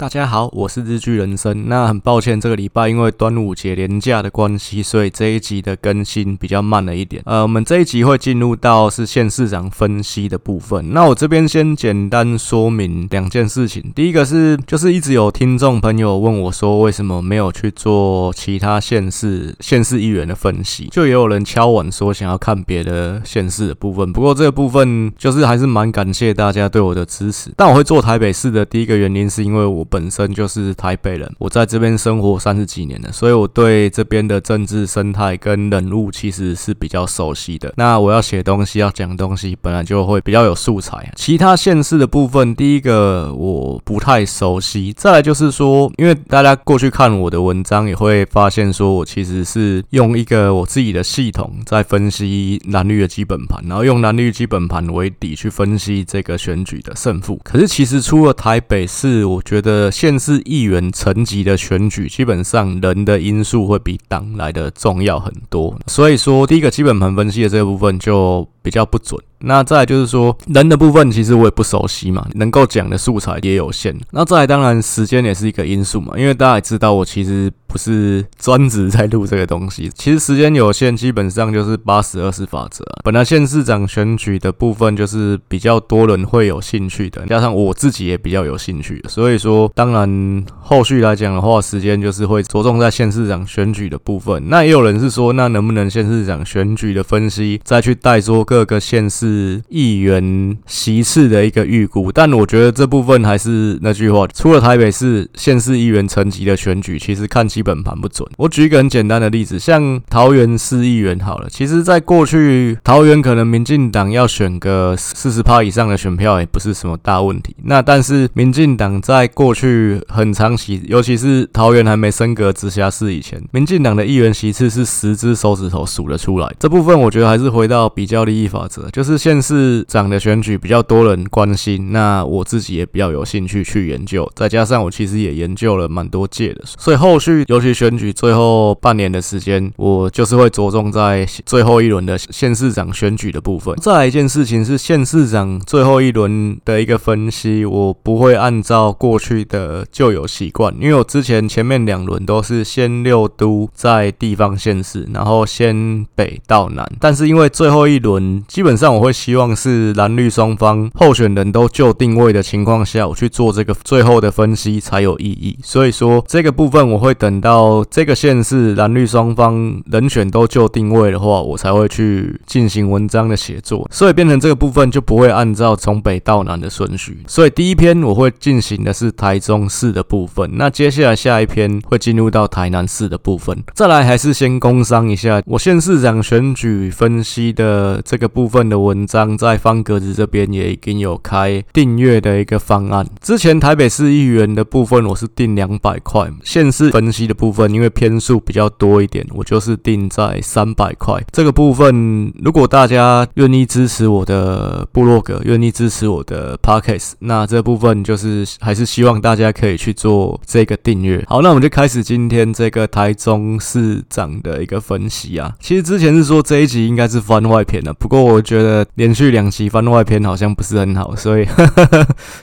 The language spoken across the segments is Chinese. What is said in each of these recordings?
大家好，我是日剧人生。那很抱歉，这个礼拜因为端午节连假的关系，所以这一集的更新比较慢了一点。呃，我们这一集会进入到是县市长分析的部分。那我这边先简单说明两件事情。第一个是，就是一直有听众朋友问我说，为什么没有去做其他县市县市议员的分析？就也有人敲碗说想要看别的县市的部分。不过这个部分就是还是蛮感谢大家对我的支持。但我会做台北市的第一个原因是因为我。本身就是台北人，我在这边生活三十几年了，所以我对这边的政治生态跟人物其实是比较熟悉的。那我要写东西，要讲东西，本来就会比较有素材。其他县市的部分，第一个我不太熟悉，再来就是说，因为大家过去看我的文章，也会发现说我其实是用一个我自己的系统在分析蓝绿的基本盘，然后用蓝绿基本盘为底去分析这个选举的胜负。可是其实除了台北市，我觉得。县市议员层级的选举，基本上人的因素会比党来的重要很多。所以说，第一个基本盘分析的这个部分就比较不准。那再就是说，人的部分其实我也不熟悉嘛，能够讲的素材也有限。那再，当然时间也是一个因素嘛，因为大家也知道我其实不是专职在录这个东西。其实时间有限，基本上就是八十二十法则。本来县市长选举的部分就是比较多人会有兴趣的，加上我自己也比较有兴趣，所以说当然后续来讲的话，时间就是会着重在县市长选举的部分。那也有人是说，那能不能县市长选举的分析再去带说各个县市？是议员席次的一个预估，但我觉得这部分还是那句话，除了台北市县市议员层级的选举，其实看基本盘不准。我举一个很简单的例子，像桃园市议员好了，其实在过去桃园可能民进党要选个四十趴以上的选票也不是什么大问题。那但是民进党在过去很长期，尤其是桃园还没升格直辖市以前，民进党的议员席次是十只手指头数得出来。这部分我觉得还是回到比较利益法则，就是。县市长的选举比较多人关心，那我自己也比较有兴趣去研究，再加上我其实也研究了蛮多届的，所以后续尤其选举最后半年的时间，我就是会着重在最后一轮的县市长选举的部分。再来一件事情是县市长最后一轮的一个分析，我不会按照过去的旧有习惯，因为我之前前面两轮都是先六都在地方县市，然后先北到南，但是因为最后一轮基本上我会。希望是蓝绿双方候选人都就定位的情况下，我去做这个最后的分析才有意义。所以说这个部分我会等到这个县市蓝绿双方人选都就定位的话，我才会去进行文章的写作。所以变成这个部分就不会按照从北到南的顺序。所以第一篇我会进行的是台中市的部分，那接下来下一篇会进入到台南市的部分。再来还是先工商一下我县市长选举分析的这个部分的文。文章在方格子这边也已经有开订阅的一个方案。之前台北市议员的部分我是定两百块，县市分析的部分因为篇数比较多一点，我就是定在三百块。这个部分如果大家愿意支持我的部落格，愿意支持我的 Podcast，那这部分就是还是希望大家可以去做这个订阅。好，那我们就开始今天这个台中市长的一个分析啊。其实之前是说这一集应该是番外篇的，不过我觉得。连续两期番外篇好像不是很好，所以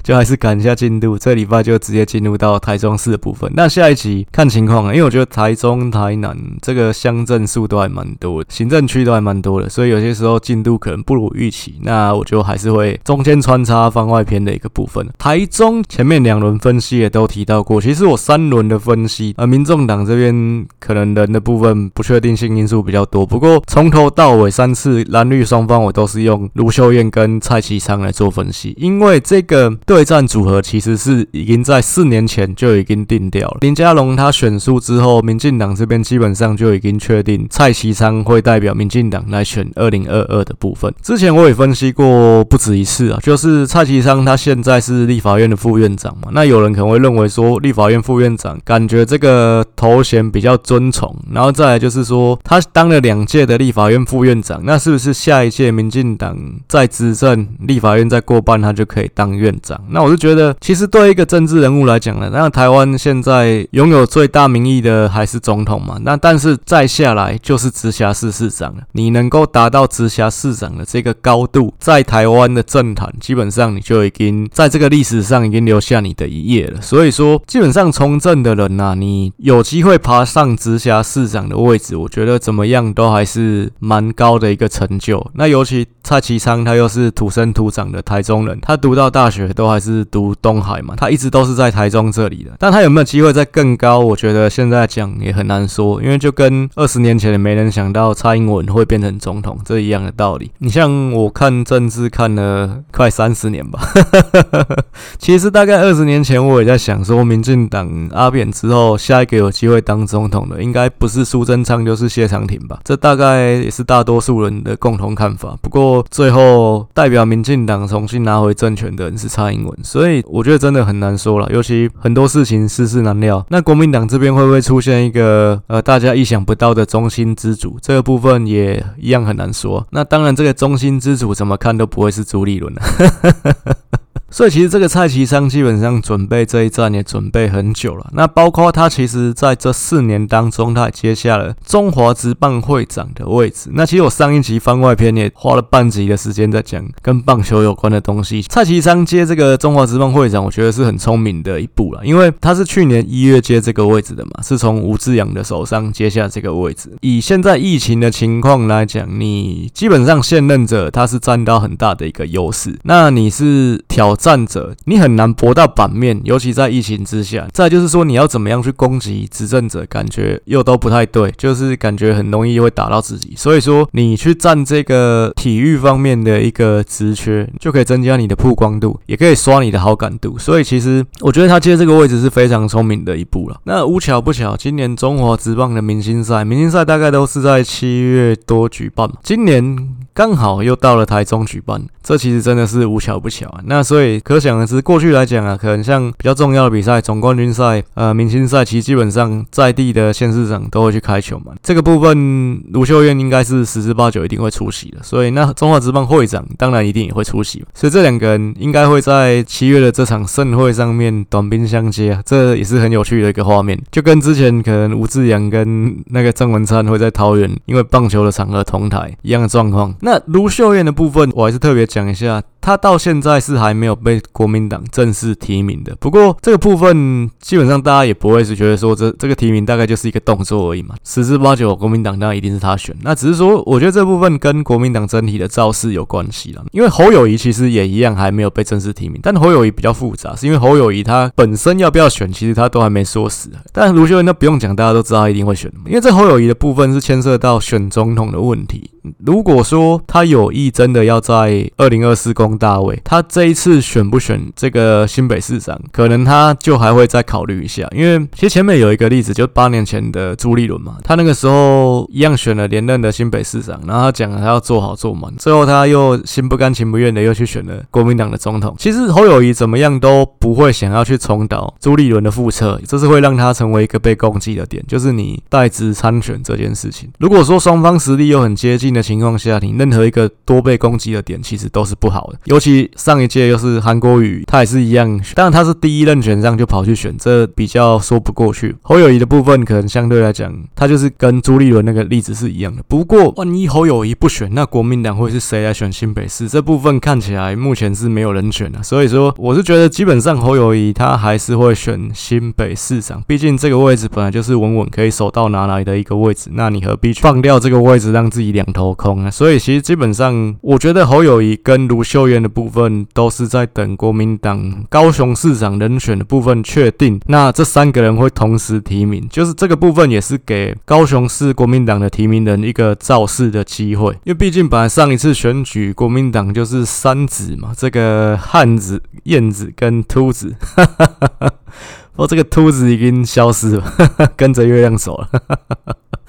就还是赶一下进度。这礼拜就直接进入到台中市的部分。那下一集看情况啊，因为我觉得台中、台南这个乡镇数都还蛮多的，行政区都还蛮多的，所以有些时候进度可能不如预期。那我就还是会中间穿插番外篇的一个部分。台中前面两轮分析也都提到过，其实我三轮的分析，呃，民众党这边可能人的部分不确定性因素比较多，不过从头到尾三次蓝绿双方我都是用。卢秀燕跟蔡其昌来做分析，因为这个对战组合其实是已经在四年前就已经定掉了。林佳龙他选书之后，民进党这边基本上就已经确定蔡其昌会代表民进党来选二零二二的部分。之前我也分析过不止一次啊，就是蔡其昌他现在是立法院的副院长嘛，那有人可能会认为说立法院副院长感觉这个头衔比较尊崇，然后再来就是说他当了两届的立法院副院长，那是不是下一届民进党在执政，立法院再过半，他就可以当院长。那我就觉得，其实对一个政治人物来讲呢，那台湾现在拥有最大民意的还是总统嘛。那但是再下来就是直辖市市长了。你能够达到直辖市长的这个高度，在台湾的政坛，基本上你就已经在这个历史上已经留下你的一页了。所以说，基本上从政的人呐、你有机会爬上直辖市长的位置，我觉得怎么样都还是蛮高的一个成就。那尤其蔡其昌，他又是土生土长的台中人，他读到大学都还是读东海嘛，他一直都是在台中这里的。但他有没有机会再更高？我觉得现在讲也很难说，因为就跟二十年前没人想到蔡英文会变成总统这一样的道理。你像我看政治看了快三十年吧，其实大概二十年前我也在想说，民进党阿扁之后下一个有机会当总统的，应该不是苏贞昌就是谢长廷吧？这大概也是大多数人的共同看法。不过最后代表民进党重新拿回政权的人是蔡英文，所以我觉得真的很难说了。尤其很多事情世事难料，那国民党这边会不会出现一个呃大家意想不到的中心之主？这个部分也一样很难说。那当然，这个中心之主怎么看都不会是朱立伦了。所以其实这个蔡其昌基本上准备这一战也准备很久了。那包括他其实在这四年当中，他也接下了中华职棒会长的位置。那其实我上一集番外篇也花了半集的时间在讲跟棒球有关的东西。蔡其昌接这个中华职棒会长，我觉得是很聪明的一步了，因为他是去年一月接这个位置的嘛，是从吴志扬的手上接下这个位置。以现在疫情的情况来讲，你基本上现任者他是占到很大的一个优势。那你是挑战者，你很难搏到版面，尤其在疫情之下。再就是说，你要怎么样去攻击执政者，感觉又都不太对，就是感觉很容易会打到自己。所以说，你去占这个体育方面的一个职缺，就可以增加你的曝光度，也可以刷你的好感度。所以其实我觉得他接这个位置是非常聪明的一步了。那无巧不巧，今年中华职棒的明星赛，明星赛大概都是在七月多举办，今年刚好又到了台中举办，这其实真的是无巧不巧啊。那所以。可想而知，过去来讲啊，可能像比较重要的比赛，总冠军赛、呃，明星赛，其实基本上在地的县市长都会去开球嘛。这个部分，卢秀燕应该是十之八九一定会出席的。所以，那中华职棒会长当然一定也会出席。所以，这两个人应该会在七月的这场盛会上面短兵相接啊，这也是很有趣的一个画面。就跟之前可能吴志扬跟那个郑文灿会在桃园因为棒球的场合同台一样的状况。那卢秀燕的部分，我还是特别讲一下。他到现在是还没有被国民党正式提名的，不过这个部分基本上大家也不会是觉得说这这个提名大概就是一个动作而已嘛，十之八九国民党当然一定是他选，那只是说我觉得这部分跟国民党整体的造势有关系了，因为侯友谊其实也一样还没有被正式提名，但侯友谊比较复杂，是因为侯友谊他本身要不要选，其实他都还没说死，但卢秀燕那不用讲，大家都知道他一定会选，因为这侯友谊的部分是牵涉到选总统的问题。如果说他有意真的要在二零二四大卫，他这一次选不选这个新北市长，可能他就还会再考虑一下。因为其实前面有一个例子，就八年前的朱立伦嘛，他那个时候一样选了连任的新北市长，然后他讲了他要做好做满，最后他又心不甘情不愿的又去选了国民党的总统。其实侯友谊怎么样都不会想要去重蹈朱立伦的覆辙，这是会让他成为一个被攻击的点，就是你代职参选这件事情。如果说双方实力又很接近的情况下，你任何一个多被攻击的点，其实都是不好的。尤其上一届又是韩国瑜，他也是一样，当然他是第一任选上就跑去选，这比较说不过去。侯友谊的部分可能相对来讲，他就是跟朱立伦那个例子是一样的。不过万一侯友谊不选，那国民党会是谁来选新北市？这部分看起来目前是没有人选的。所以说，我是觉得基本上侯友谊他还是会选新北市长，毕竟这个位置本来就是稳稳可以手到拿来的一个位置，那你何必去放掉这个位置，让自己两头空啊？所以其实基本上，我觉得侯友谊跟卢秀媛的部分都是在等国民党高雄市长人选的部分确定，那这三个人会同时提名，就是这个部分也是给高雄市国民党的提名人一个造势的机会，因为毕竟本来上一次选举国民党就是三子嘛，这个汉子、燕子跟秃子，哈哈哈哈，哦，这个秃子已经消失了，跟着月亮走了。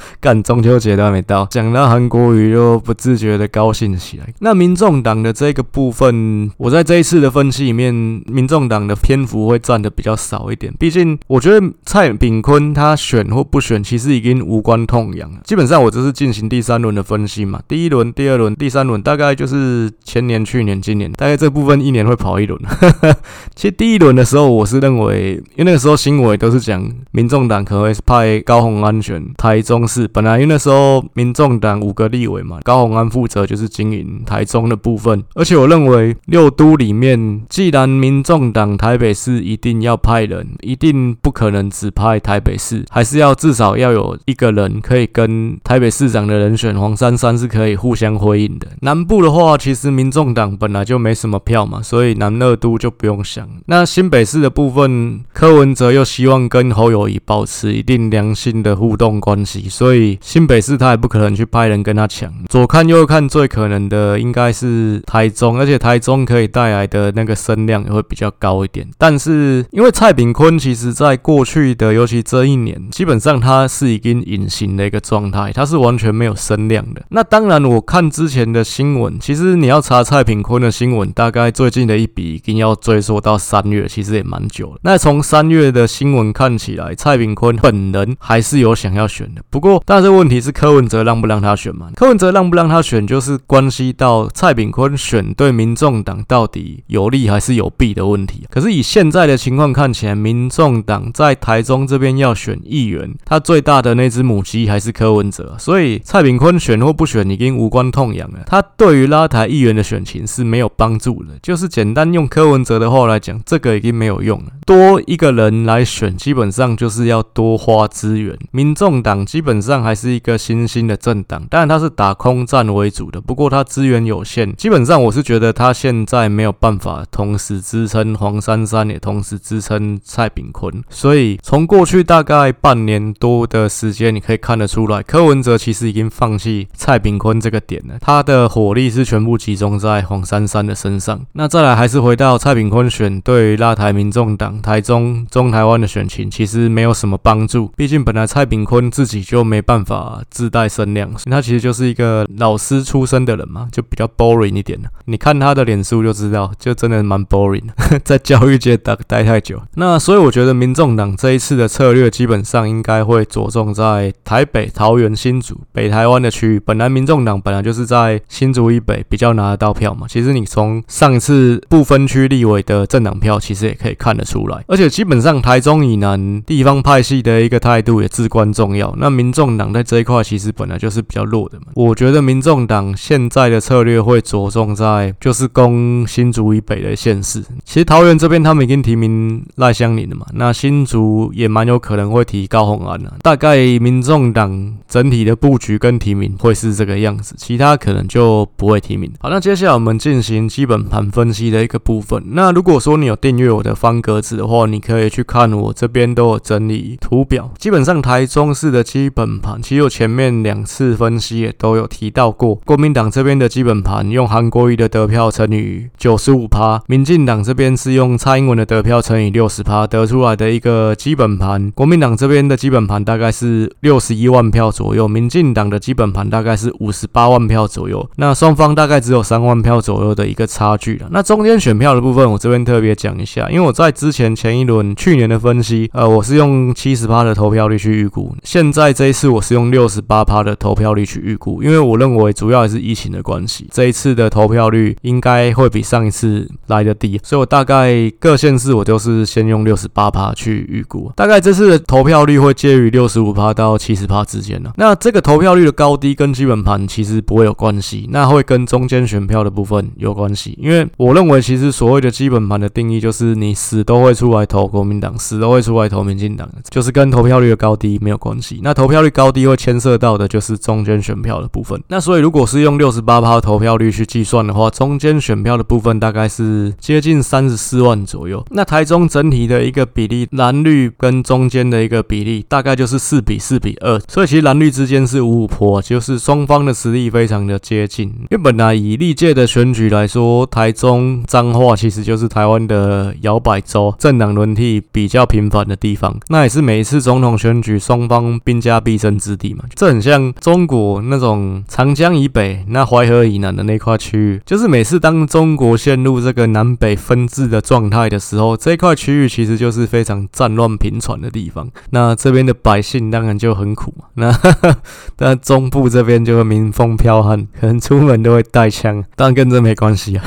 干中秋节都还没到，讲到韩国瑜就不自觉的高兴起来。那民众党的这个部分，我在这一次的分析里面，民众党的篇幅会占的比较少一点。毕竟我觉得蔡炳坤他选或不选，其实已经无关痛痒了。基本上我这是进行第三轮的分析嘛，第一轮、第二轮、第三轮，大概就是前年、去年、今年，大概这部分一年会跑一轮。其实第一轮的时候，我是认为，因为那个时候新闻都是讲民众党可能会派高虹安选台中市，本来因为那时候民众党五个立委嘛，高虹安负责就是经营台中的部分，而且我认为六都里面，既然民众党台北市一定要派人，一定不可能只派台北市，还是要至少要有一个人可以跟台北市长的人选黄珊珊是可以互相回应的。南部的话，其实民众党本来就没什么票嘛，所以南二都就不用想。那新北市的部分，柯文哲又希望跟侯友宜保持一定良性的互动关系，所以新北市他也不可能去派人跟他抢。左看右看，最可能的应该是台中，而且台中可以带来的那个声量也会比较高一点。但是因为蔡炳坤其实在过去的，尤其这一年，基本上他是已经隐形的一个状态，他是完全没有声量的。那当然，我看之前的新闻，其实你要查蔡炳坤的新闻，大概最近的一笔已经要追溯到三月，其实也蛮久了。那从三月的新闻看起来，蔡炳坤本人还是有想要选的。不过，但是问题是柯文哲让不让他选嘛？柯文哲让不让他选，就是关系到蔡炳坤选对民众党到底有利还是有弊的问题。可是以现在的情况看起来，民众党在台中这边要选议员，他最大的那只母鸡还是柯文哲，所以蔡炳坤选或不选已经无关痛痒了。他对于拉台议员的选情是没有帮助的。就是简单用柯文哲的话来讲，这个已经没有用了。多一个人来选，基本上就是要多花资源。民众党基本上还是一个新兴的政党，当然他是打空战为主的，不过他资源有限。基本上我是觉得他现在没有办法同时支撑黄珊珊，也同时支撑蔡炳坤。所以从过去大概半年多的时间，你可以看得出来，柯文哲其实已经放弃蔡炳坤这个点了。他的火力是全部集中在黄珊珊的身上。那再来还是回到蔡炳坤选对拉台民众党台中中台湾的选情，其实没有什么帮助。毕竟本来蔡炳坤自己就没办法自带声量，他其实就是一个老师出身的人嘛，就比较 boring 一点。你看他的脸书就知道，就真的蛮 boring，在教育界待待太久。那所以我觉得民众党这一次的策略基本上应该会着重在台北、桃园、新竹、北台湾的区域。本来民众党本来就是在新竹以北比较拿得到票嘛。其实你从上一次不分区立委的政党票，其实也可以看得出来。而且基本上台中以南地方派系的一个态度也至关重要。那民民众党在这一块其实本来就是比较弱的嘛。我觉得民众党现在的策略会着重在就是攻新竹以北的县市。其实桃园这边他们已经提名赖香林了嘛。那新竹也蛮有可能会提高红安的。大概民众党整体的布局跟提名会是这个样子，其他可能就不会提名。好，那接下来我们进行基本盘分析的一个部分。那如果说你有订阅我的方格子的话，你可以去看我这边都有整理图表。基本上台中市的基本盘，其实我前面两次分析也都有提到过。国民党这边的基本盘用韩国瑜的得票乘以九十五趴，民进党这边是用蔡英文的得票乘以六十趴得出来的一个基本盘。国民党这边的基本盘大概是六十一万票左右，民进党的基本盘大概是五十八万票左右。那双方大概只有三万票左右的一个差距了。那中间选票的部分，我这边特别讲一下，因为我在之前前一轮去年的分析，呃，我是用七十趴的投票率去预估，现在这一次我是用六十八趴的投票率去预估，因为我认为主要还是疫情的关系，这一次的投票率应该会比上一次来得低，所以我大概各县市我就是先用六十八趴去预估，大概这次的投票率会介于六十五趴到七十趴之间呢。那这个投票率的高低跟基本盘其实不会有关系，那会跟中间选票的部分有关系，因为我认为其实所谓的基本盘的定义就是你死都会出来投国民党，死都会出来投民进党，就是跟投票率的高低没有关系。那投票率高低会牵涉到的就是中间选票的部分。那所以如果是用六十八趴投票率去计算的话，中间选票的部分大概是接近三十四万左右。那台中整体的一个比例，蓝绿跟中间的一个比例大概就是四比四比二，所以其实蓝绿之间是五五坡，就是双方的实力非常的接近。因为本来以历届的选举来说，台中彰化其实就是台湾的摇摆州，政党轮替比较频繁的地方。那也是每一次总统选举双方兵家必争之地嘛。这很像中国那种长江以北、那淮河以南的那块区域，就是每次当中国陷入这个南北分治的状态的时候，这块区域其实就是非常战乱频传的地方。那这边的百姓当然就很苦嘛。那 但中部这边就会民风剽悍，可能出门都会带枪，当然跟这没关系啊。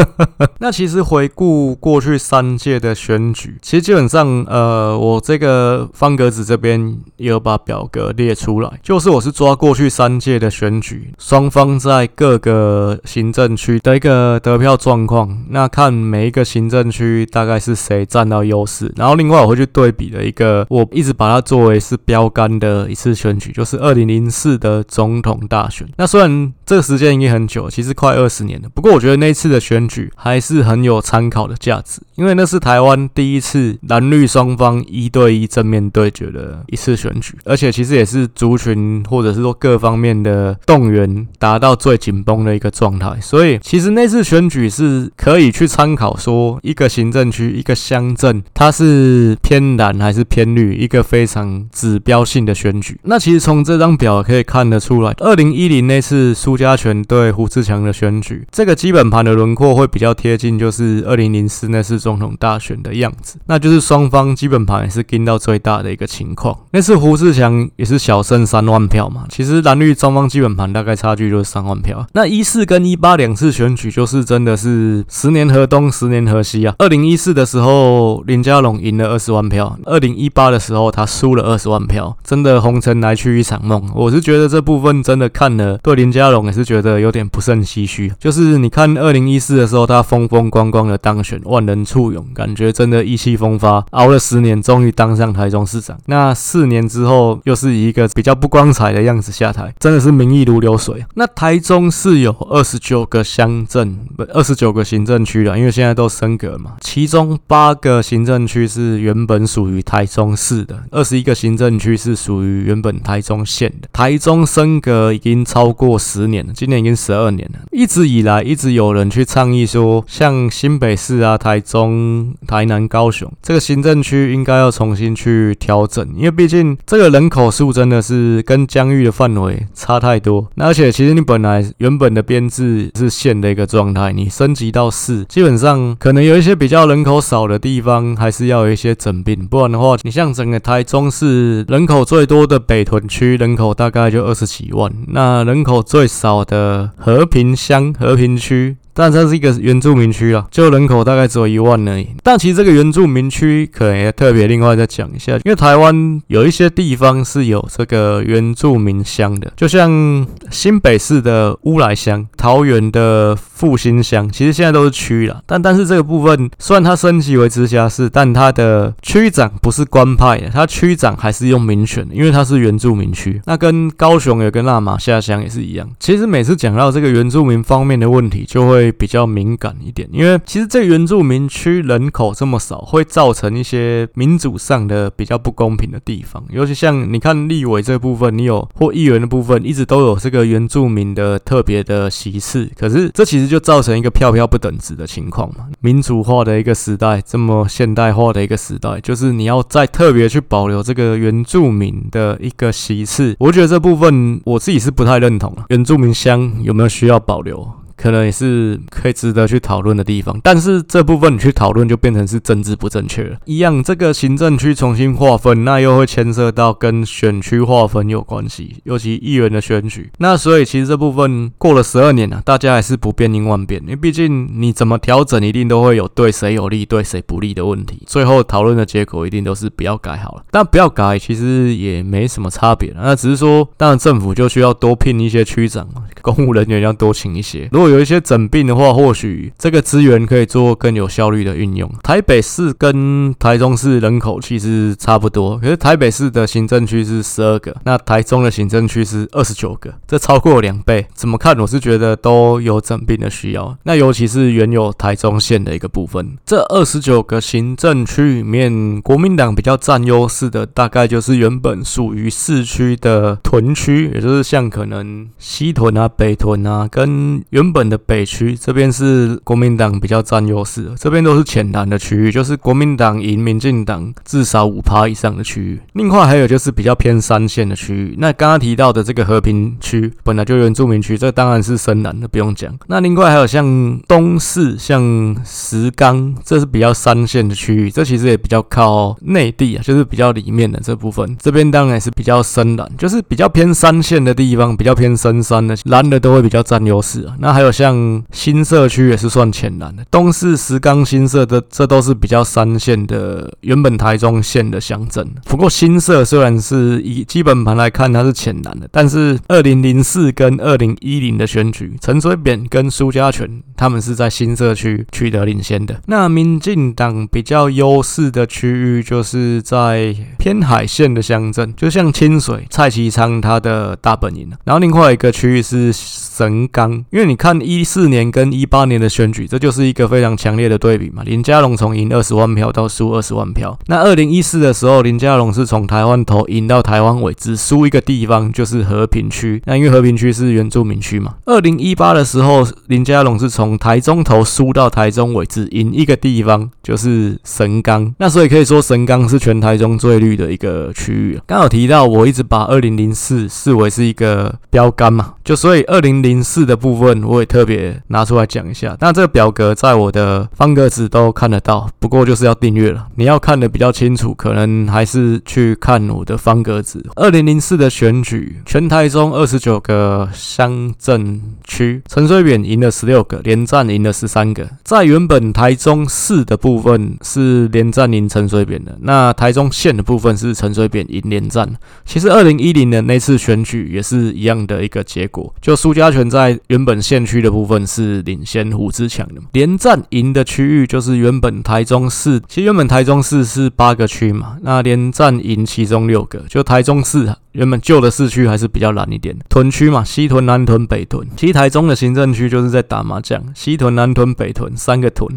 那其实回顾过去三届的选举，其实基本上，呃，我这个方格子这边也有把表格列出来，就是我是抓过去三届的选举，双方在各个行政区的一个得票状况，那看每一个行政区大概是谁占到优势，然后另外我会去对比的一个，我一直把它作为是标杆的一次选举，就是二零零四的总统大选。那虽然这个时间已经很久，其实快二十年了，不过我觉得那次的选举还是很有参考的价值，因为那是台湾第一次蓝绿双方一对一正面对决的一次选举，而且其其实也是族群或者是说各方面的动员达到最紧绷的一个状态，所以其实那次选举是可以去参考说一个行政区、一个乡镇它是偏蓝还是偏绿，一个非常指标性的选举。那其实从这张表可以看得出来，二零一零那次苏家全对胡志强的选举，这个基本盘的轮廓会比较贴近，就是二零零四那次总统大选的样子，那就是双方基本盘也是跟到最大的一个情况。那次胡志强也是小胜三万票嘛，其实蓝绿双方基本盘大概差距就是三万票。那一四跟一八两次选举就是真的是十年河东十年河西啊。二零一四的时候林佳龙赢了二十万票，二零一八的时候他输了二十万票，真的红尘来去一场梦。我是觉得这部分真的看了对林佳龙也是觉得有点不胜唏嘘，就是你看二零一四的时候他风风光光的当选，万人簇拥，感觉真的意气风发，熬了十年终于当上台中市长。那四年之后又是以一个比较不光彩的样子下台，真的是民意如流水。那台中是有二十九个乡镇，不，二十九个行政区了，因为现在都升格嘛，其中八个行政区是原本属于台中市的，二十一个行政区是属于原本台中县的。台中升格已经超过十年了，今年已经十二年了，一直以来一直有人去倡议说，像新北市啊、台中、台南、高雄这个行政区应该要重新去调整，因为毕竟这个人口数真的是跟疆域的范围差太多。而且其实你本来原本的编制是县的一个状态，你升级到市，基本上可能有一些比较人口少的地方还是要有一些整并，不然的话，你像整个台中市人口最多的北屯区人口大概就二十几万，那人口最少的和平乡和平区。但它是一个原住民区啊，就人口大概只有一万而已。但其实这个原住民区可能也特别另外再讲一下，因为台湾有一些地方是有这个原住民乡的，就像新北市的乌来乡、桃园的复兴乡，其实现在都是区了。但但是这个部分虽然它升级为直辖市，但它的区长不是官派的，它区长还是用民选的，因为它是原住民区。那跟高雄有个那玛夏乡也是一样。其实每次讲到这个原住民方面的问题，就会。会比较敏感一点，因为其实这个原住民区人口这么少，会造成一些民主上的比较不公平的地方。尤其像你看立委这部分，你有或议员的部分，一直都有这个原住民的特别的席次。可是这其实就造成一个票票不等值的情况嘛。民主化的一个时代，这么现代化的一个时代，就是你要再特别去保留这个原住民的一个席次，我觉得这部分我自己是不太认同了。原住民乡有没有需要保留？可能也是可以值得去讨论的地方，但是这部分你去讨论就变成是政治不正确了。一样，这个行政区重新划分，那又会牵涉到跟选区划分有关系，尤其议员的选举。那所以其实这部分过了十二年了，大家还是不变应万变，因为毕竟你怎么调整，一定都会有对谁有利、对谁不利的问题。最后讨论的结果一定都是不要改好了，但不要改其实也没什么差别。那只是说，当然政府就需要多聘一些区长，公务人员要多请一些。如果有一些整并的话，或许这个资源可以做更有效率的运用。台北市跟台中市人口其实差不多，可是台北市的行政区是十二个，那台中的行政区是二十九个，这超过两倍。怎么看？我是觉得都有整并的需要。那尤其是原有台中县的一个部分，这二十九个行政区里面，国民党比较占优势的，大概就是原本属于市区的屯区，也就是像可能西屯啊、北屯啊，跟原本的北区这边是国民党比较占优势，这边都是浅蓝的区域，就是国民党赢民进党至少五趴以上的区域。另外还有就是比较偏三线的区域，那刚刚提到的这个和平区本来就原住民区，这当然是深蓝的，不用讲。那另外还有像东势、像石冈，这是比较三线的区域，这其实也比较靠内地啊，就是比较里面的这部分，这边当然也是比较深蓝，就是比较偏三线的地方，比较偏深山的蓝的都会比较占优势啊。那还像新社区也是算浅蓝的，东势、石冈、新社的这都是比较三线的，原本台中县的乡镇。不过新社虽然是以基本盘来看它是浅蓝的，但是二零零四跟二零一零的选举，陈水扁跟苏家全他们是在新社区取得领先的。那民进党比较优势的区域就是在偏海县的乡镇，就像清水、蔡其昌他的大本营。然后另外一个区域是神冈，因为你看一四年跟一八年的选举，这就是一个非常强烈的对比嘛。林佳龙从赢二十万票到输二十万票，那二零一四的时候，林佳龙是从台湾头赢到台湾尾，只输一个地方就是和平区。那因为和平区是原住民区嘛。二零一八的时候，林佳龙是从台中头输到台中尾，只赢一个地方就是神冈。那所以可以说神冈是全台中最绿的一个区域。刚好提到，我一直把二零零四视为是一个标杆嘛，就所以二零。零四的部分我也特别拿出来讲一下，那这个表格在我的方格子都看得到，不过就是要订阅了。你要看的比较清楚，可能还是去看我的方格子。二零零四的选举，全台中二十九个乡镇区，陈水扁赢了十六个，连战赢了十三个。在原本台中市的部分是连战赢陈水扁的，那台中县的部分是陈水扁赢连战。其实二零一零的那次选举也是一样的一个结果，就苏家权在原本县区区的部分是领先胡志强的，连战赢的区域就是原本台中市。其实原本台中市是八个区嘛，那连战赢其中六个，就台中市原本旧的市区还是比较蓝一点。屯区嘛，西屯、南屯、北屯。其实台中的行政区就是在打麻将，西屯、南屯、北屯三个屯，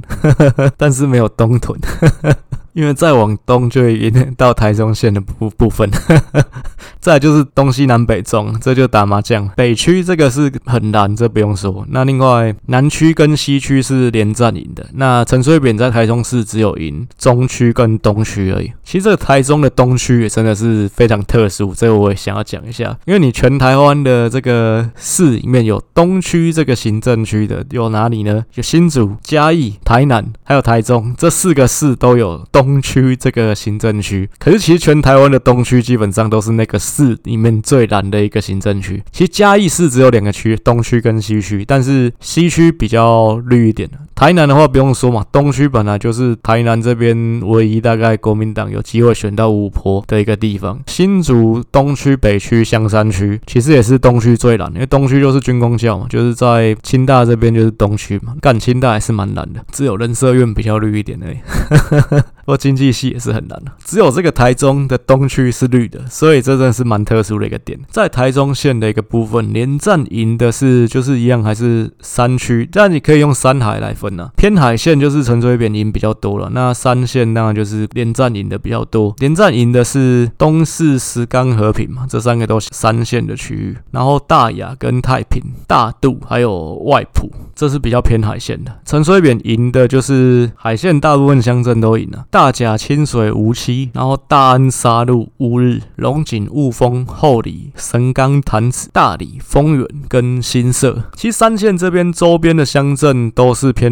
但是没有东屯。因为再往东就已经到台中县的部部分，再就是东西南北中，这就打麻将。北区这个是很难，这不用说。那另外南区跟西区是连战赢的。那陈水扁在台中市只有赢中区跟东区而已。其实这个台中的东区也真的是非常特殊，这个我也想要讲一下。因为你全台湾的这个市里面有东区这个行政区的有哪里呢？有新竹、嘉义、台南，还有台中，这四个市都有东。东区这个行政区，可是其实全台湾的东区基本上都是那个市里面最蓝的一个行政区。其实嘉义市只有两个区，东区跟西区，但是西区比较绿一点。台南的话不用说嘛，东区本来就是台南这边唯一大概国民党有机会选到五坡的一个地方。新竹东区、北区、香山区其实也是东区最蓝，因为东区就是军工教嘛，就是在清大这边就是东区嘛，干清大还是蛮蓝的，只有人社院比较绿一点而已。不过经济系也是很难的，只有这个台中的东区是绿的，所以这真的是蛮特殊的一个点。在台中县的一个部分，连战赢的是就是一样还是山区，但你可以用山海来分啊。偏海线就是陈水扁赢比较多了，那三线当然就是连战赢的比较多。连战赢的是东势、石冈、和平嘛，这三个都是三线的区域。然后大雅跟太平、大肚还有外埔，这是比较偏海线的。陈水扁赢的就是海线，大部分乡镇都赢了。大甲、清水、梧栖，然后大安、沙鹿、乌日、龙井、雾峰、后里、神冈、潭子、大里、丰原跟新社。其实三线这边周边的乡镇都是偏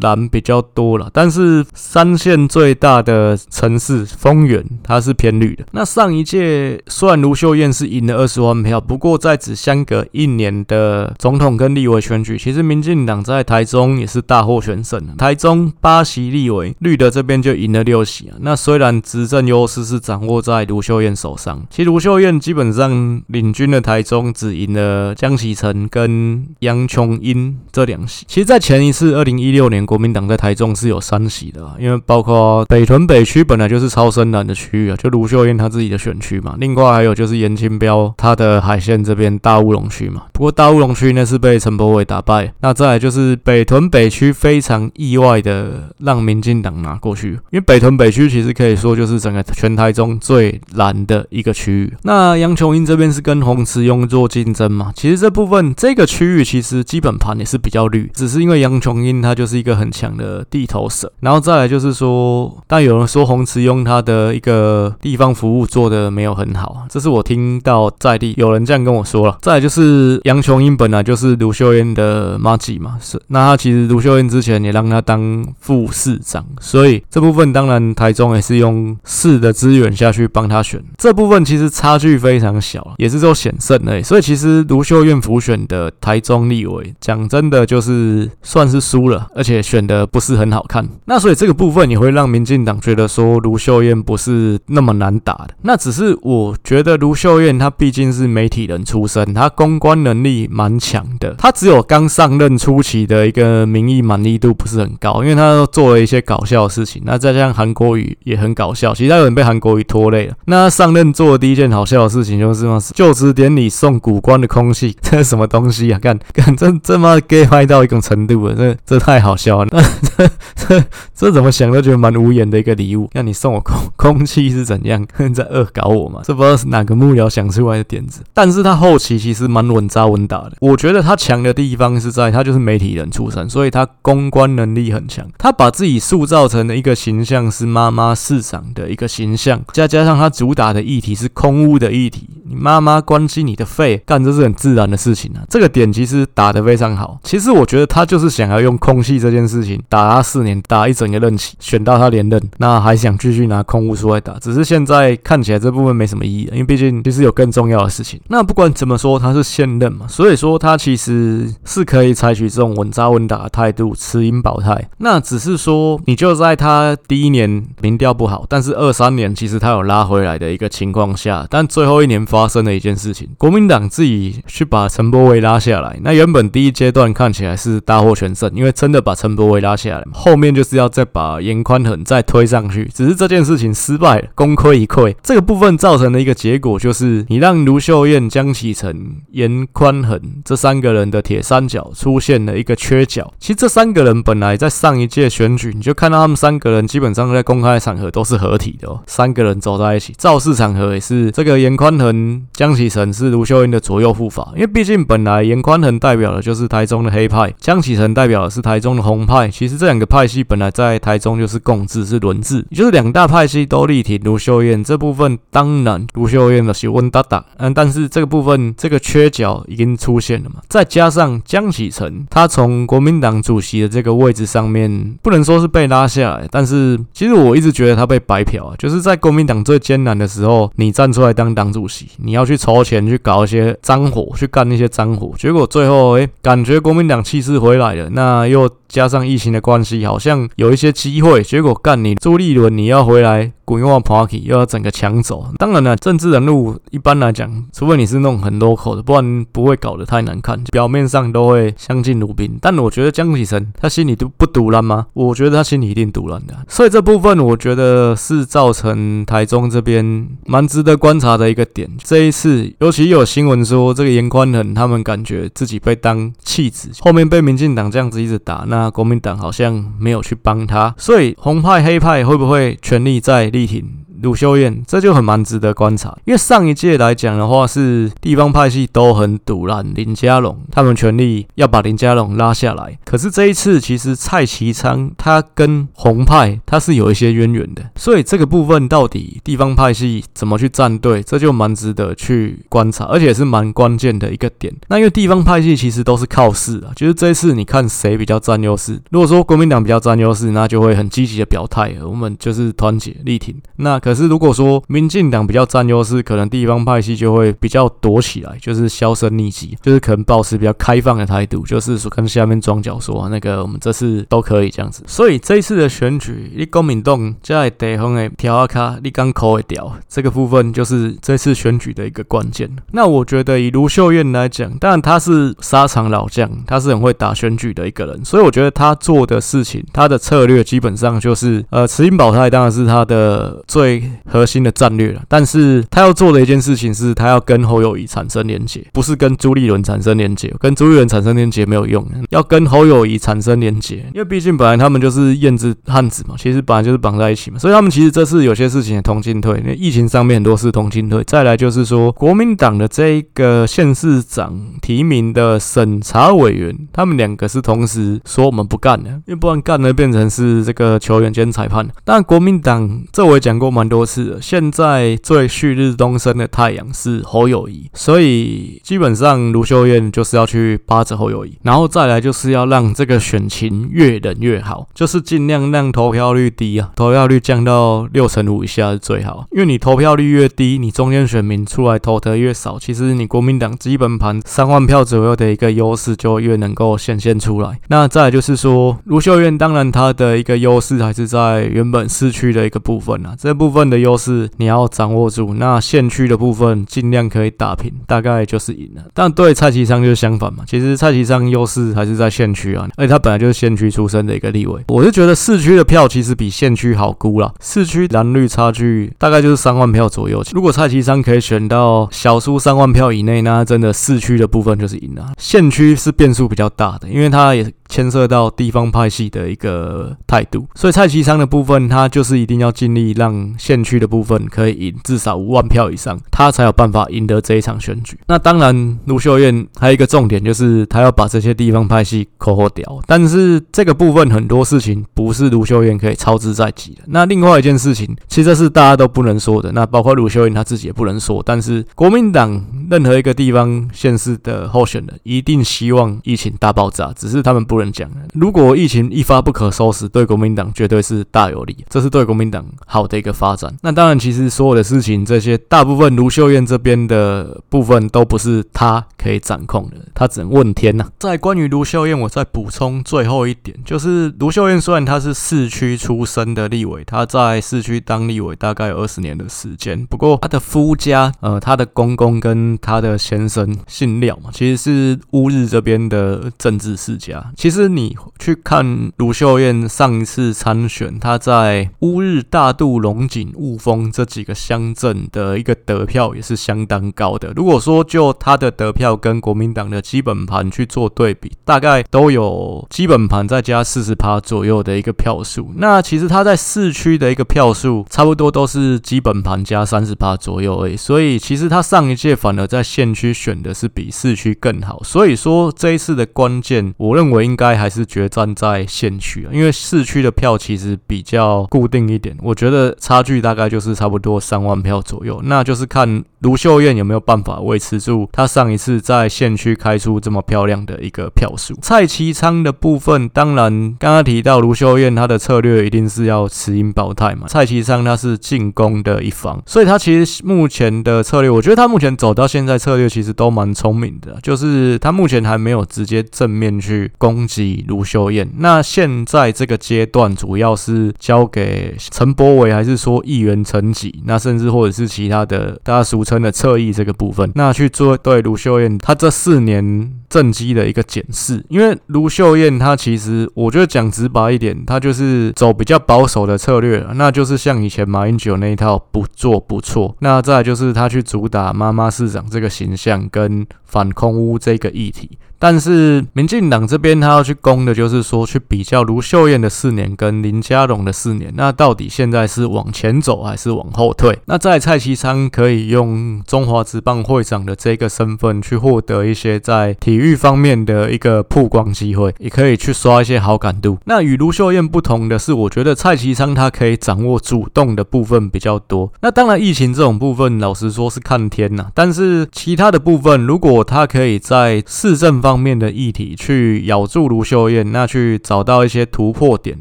蓝比较多了，但是三线最大的城市丰原它是偏绿的。那上一届虽然卢秀燕是赢了二十万票，不过在只相隔一年的总统跟立委选举，其实民进党在台中也是大获全胜。台中八席立委，绿的这边就赢了。六席啊，那虽然执政优势是掌握在卢秀燕手上，其实卢秀燕基本上领军的台中只赢了江启臣跟杨琼英这两席。其实，在前一次二零一一六年国民党在台中是有三席的，因为包括北屯北区本来就是超深蓝的区域啊，就卢秀燕她自己的选区嘛。另外还有就是严清标他的海线这边大乌龙区嘛。不过大乌龙区那是被陈柏伟打败。那再来就是北屯北区非常意外的让民进党拿过去，因为北屯北区其实可以说就是整个全台中最蓝的一个区域。那杨琼英这边是跟洪慈庸做竞争嘛？其实这部分这个区域其实基本盘也是比较绿，只是因为杨琼英他就是一个很强的地头蛇。然后再来就是说，但有人说洪慈庸他的一个地方服务做的没有很好，这是我听到在地有人这样跟我说了。再来就是杨琼英本来就是卢秀燕的妈吉嘛，是那他其实卢秀燕之前也让他当副市长，所以这部分当然台中也是用市的资源下去帮他选。这部分其实差距非常小，也是说险胜而已。所以其实卢秀燕辅选的台中立委，讲真的就是算是输了，而且选的不是很好看。那所以这个部分也会让民进党觉得说卢秀燕不是那么难打的。那只是我觉得卢秀燕她毕竟是媒体人出身，她公关能力蛮强的。她只有刚上任初期的一个民意满意度不是很高，因为她做了一些搞笑的事情。那再加上韩国瑜也很搞笑，其实他有人被韩国瑜拖累了。那上任做的第一件好笑的事情就是嘛，就职典礼送古关的空气，这是什么东西啊？干干这这么 gay 坏到一种程度了，这这太好笑了。那这这这怎么想都觉得蛮无言的一个礼物。那你送我空空气是怎样？在恶搞我吗？这不知道是哪个幕僚想出来的点子。但是他后期其实蛮稳扎稳打的。我觉得他强的地方是在他就是媒体人出身，所以他公关能力很强。他把自己塑造成的一个形象是妈妈市长的一个形象，再加上他主打的议题是空污的议题。你妈妈关心你的肺，干这是很自然的事情啊。这个点其实打得非常好。其实我觉得他就是想要用空空气这件事情打他四年，打一整个任期，选到他连任，那还想继续拿空屋出来打。只是现在看起来这部分没什么意义，因为毕竟其实有更重要的事情。那不管怎么说，他是现任嘛，所以说他其实是可以采取这种稳扎稳打的态度，持盈保泰。那只是说，你就在他第一年民调不好，但是二三年其实他有拉回来的一个情况下，但最后一年发生了一件事情，国民党自己去把陈柏惟拉下来。那原本第一阶段看起来是大获全胜，因为真的把陈柏惟拉下来，后面就是要再把严宽恒再推上去。只是这件事情失败了，功亏一篑。这个部分造成的一个结果就是，你让卢秀燕、江启臣、严宽恒这三个人的铁三角出现了一个缺角。其实这三个人本来在上一届选举，你就看到他们三个人基本上在公开场合都是合体的哦，三个人走在一起，造势场合也是这个严宽恒、江启臣是卢秀燕的左右护法，因为毕竟本来严宽恒代表的就是台中的黑派，江启臣代表的是台台中的红派。其实这两个派系本来在台中就是共治，是轮治，就是两大派系都力挺卢秀燕。这部分当然卢秀燕的是温哒哒，嗯，但是这个部分这个缺角已经出现了嘛，再加上江启臣他从国民党主席的这个位置上面，不能说是被拉下来，但是其实我一直觉得他被白嫖啊，就是在国民党最艰难的时候，你站出来当党主席，你要去筹钱去搞一些脏活，去干那些脏活，结果最后诶，感觉国民党气势回来了，那又 вот 加上疫情的关系，好像有一些机会，结果干你朱立伦你要回来。滚又要 party 又要整个抢走，当然了，政治人物一般来讲，除非你是弄很 local 的，不然不会搞得太难看，表面上都会相敬如宾。但我觉得江启臣他心里都不独烂吗？我觉得他心里一定独烂的。所以这部分我觉得是造成台中这边蛮值得观察的一个点。这一次，尤其有新闻说这个严宽恒他们感觉自己被当弃子，后面被民进党这样子一直打，那国民党好像没有去帮他，所以红派黑派会不会全力在？力挺卢秀燕，这就很蛮值得观察。因为上一届来讲的话，是地方派系都很堵烂林佳龙，他们全力要把林佳龙拉下来。可是这一次，其实蔡其昌他跟红派他是有一些渊源的，所以这个部分到底地方派系怎么去站队，这就蛮值得去观察，而且是蛮关键的一个点。那因为地方派系其实都是靠势啊，就是这一次你看谁比较占优势。如果说国民党比较占优势，那就会很积极的表态，我们就是团结力挺。那可可是如果说民进党比较占优势，可能地方派系就会比较躲起来，就是销声匿迹，就是可能保持比较开放的态度，就是说跟下面庄脚说那个我们这次都可以这样子。所以这一次的选举，你公民党在地方的调啊卡，你刚扣一掉，这个部分就是这次选举的一个关键。那我觉得以卢秀燕来讲，当然他是沙场老将，他是很会打选举的一个人，所以我觉得他做的事情，他的策略基本上就是，呃，慈英保泰当然是他的最核心的战略了。但是他要做的一件事情是，他要跟侯友谊产生连结，不是跟朱立伦产生连结，跟朱立伦产生连结没有用，要跟侯友谊产生连结，因为毕竟本来他们就是燕子汉子嘛，其实本来就是绑在一起嘛，所以他们其实这次有些事情也同进退，因为疫情上面很多事同进退。再来就是说，国民党的这一个县市长提名的审查委员，他们两个是同时说我们不干的，因为不然干了变成是这个球员兼裁判。但国民党这我也讲过嘛蛮多次了，现在最旭日东升的太阳是侯友谊，所以基本上卢秀燕就是要去扒着侯友谊，然后再来就是要让这个选情越冷越好，就是尽量让投票率低啊，投票率降到六成五以下是最好，因为你投票率越低，你中间选民出来投的越少，其实你国民党基本盘三万票左右的一个优势就越能够显现出来。那再来就是说，卢秀燕当然她的一个优势还是在原本市区的一个部分啊，这部分分的优势你要掌握住。那县区的部分尽量可以打平，大概就是赢了。但对蔡其昌就是相反嘛，其实蔡其昌优势还是在县区啊，而且他本来就是县区出身的一个立委。我是觉得市区的票其实比县区好估啦，市区蓝绿差距大概就是三万票左右。如果蔡其昌可以选到小输三万票以内，那真的市区的部分就是赢了。县区是变数比较大的，因为他也牵涉到地方派系的一个态度，所以蔡其昌的部分他就是一定要尽力让县区的部分可以赢至少五万票以上，他才有办法赢得这一场选举。那当然，卢秀燕还有一个重点就是他要把这些地方派系扣掉，但是这个部分很多事情不是卢秀燕可以操之在己的。那另外一件事情，其实是大家都不能说的，那包括卢秀燕他自己也不能说，但是国民党任何一个地方县市的候选人一定希望疫情大爆炸，只是他们不能讲。如果疫情一发不可收拾，对国民党绝对是大有利，这是对国民党好的一个发展。那当然，其实所有的事情，这些大部分卢秀燕这边的部分都不是他可以掌控的，他只能问天呐、在关于卢秀燕，我再补充最后一点，就是卢秀燕虽然她是市区出身的立委，她在市区当立委大概有二十年的时间，不过她的夫家，呃，她的公公跟她的先生姓廖嘛，其实是乌日这边的政治世家。其实你去看卢秀燕上一次参选，她在乌日、大肚、龙井、雾峰这几个乡镇的一个得票也是相当高的。如果说就她的得票跟国民党的基本盘去做对比，大概都有基本盘再加四十趴左右的一个票数。那其实她在市区的一个票数差不多都是基本盘加三十趴左右而已。所以其实她上一届反而在县区选的是比市区更好。所以说这一次的关键，我认为应应该还是决战在县区啊，因为市区的票其实比较固定一点。我觉得差距大概就是差不多三万票左右，那就是看卢秀燕有没有办法维持住她上一次在县区开出这么漂亮的一个票数。蔡其昌的部分，当然刚刚提到卢秀燕她的策略一定是要持英保泰嘛，蔡其昌他是进攻的一方，所以他其实目前的策略，我觉得他目前走到现在策略其实都蛮聪明的，就是他目前还没有直接正面去攻击卢秀燕。那现在这个阶段主要是交给陈柏伟，还是说议员层级，那甚至或者是其他的大家俗称的侧翼这个部分，那去做对卢秀燕他这四年政绩的一个检视。因为卢秀燕她其实我觉得讲直白一点，她就是走比较保守的策略，那就是像以前马英九那一套不做不错。那再就是她去主打妈妈市长这个形象跟反空污这个议题。但是民进党这边他要去攻的，就是说去比较卢秀燕的四年跟林佳龙的四年，那到底现在是往前走还是往后退？那在蔡其昌可以用中华职棒会长的这个身份去获得一些在体育方面的一个曝光机会，也可以去刷一些好感度。那与卢秀燕不同的是，我觉得蔡其昌他可以掌握主动的部分比较多。那当然疫情这种部分，老实说是看天呐。但是其他的部分，如果他可以在市政方方面的议题去咬住卢秀燕，那去找到一些突破点，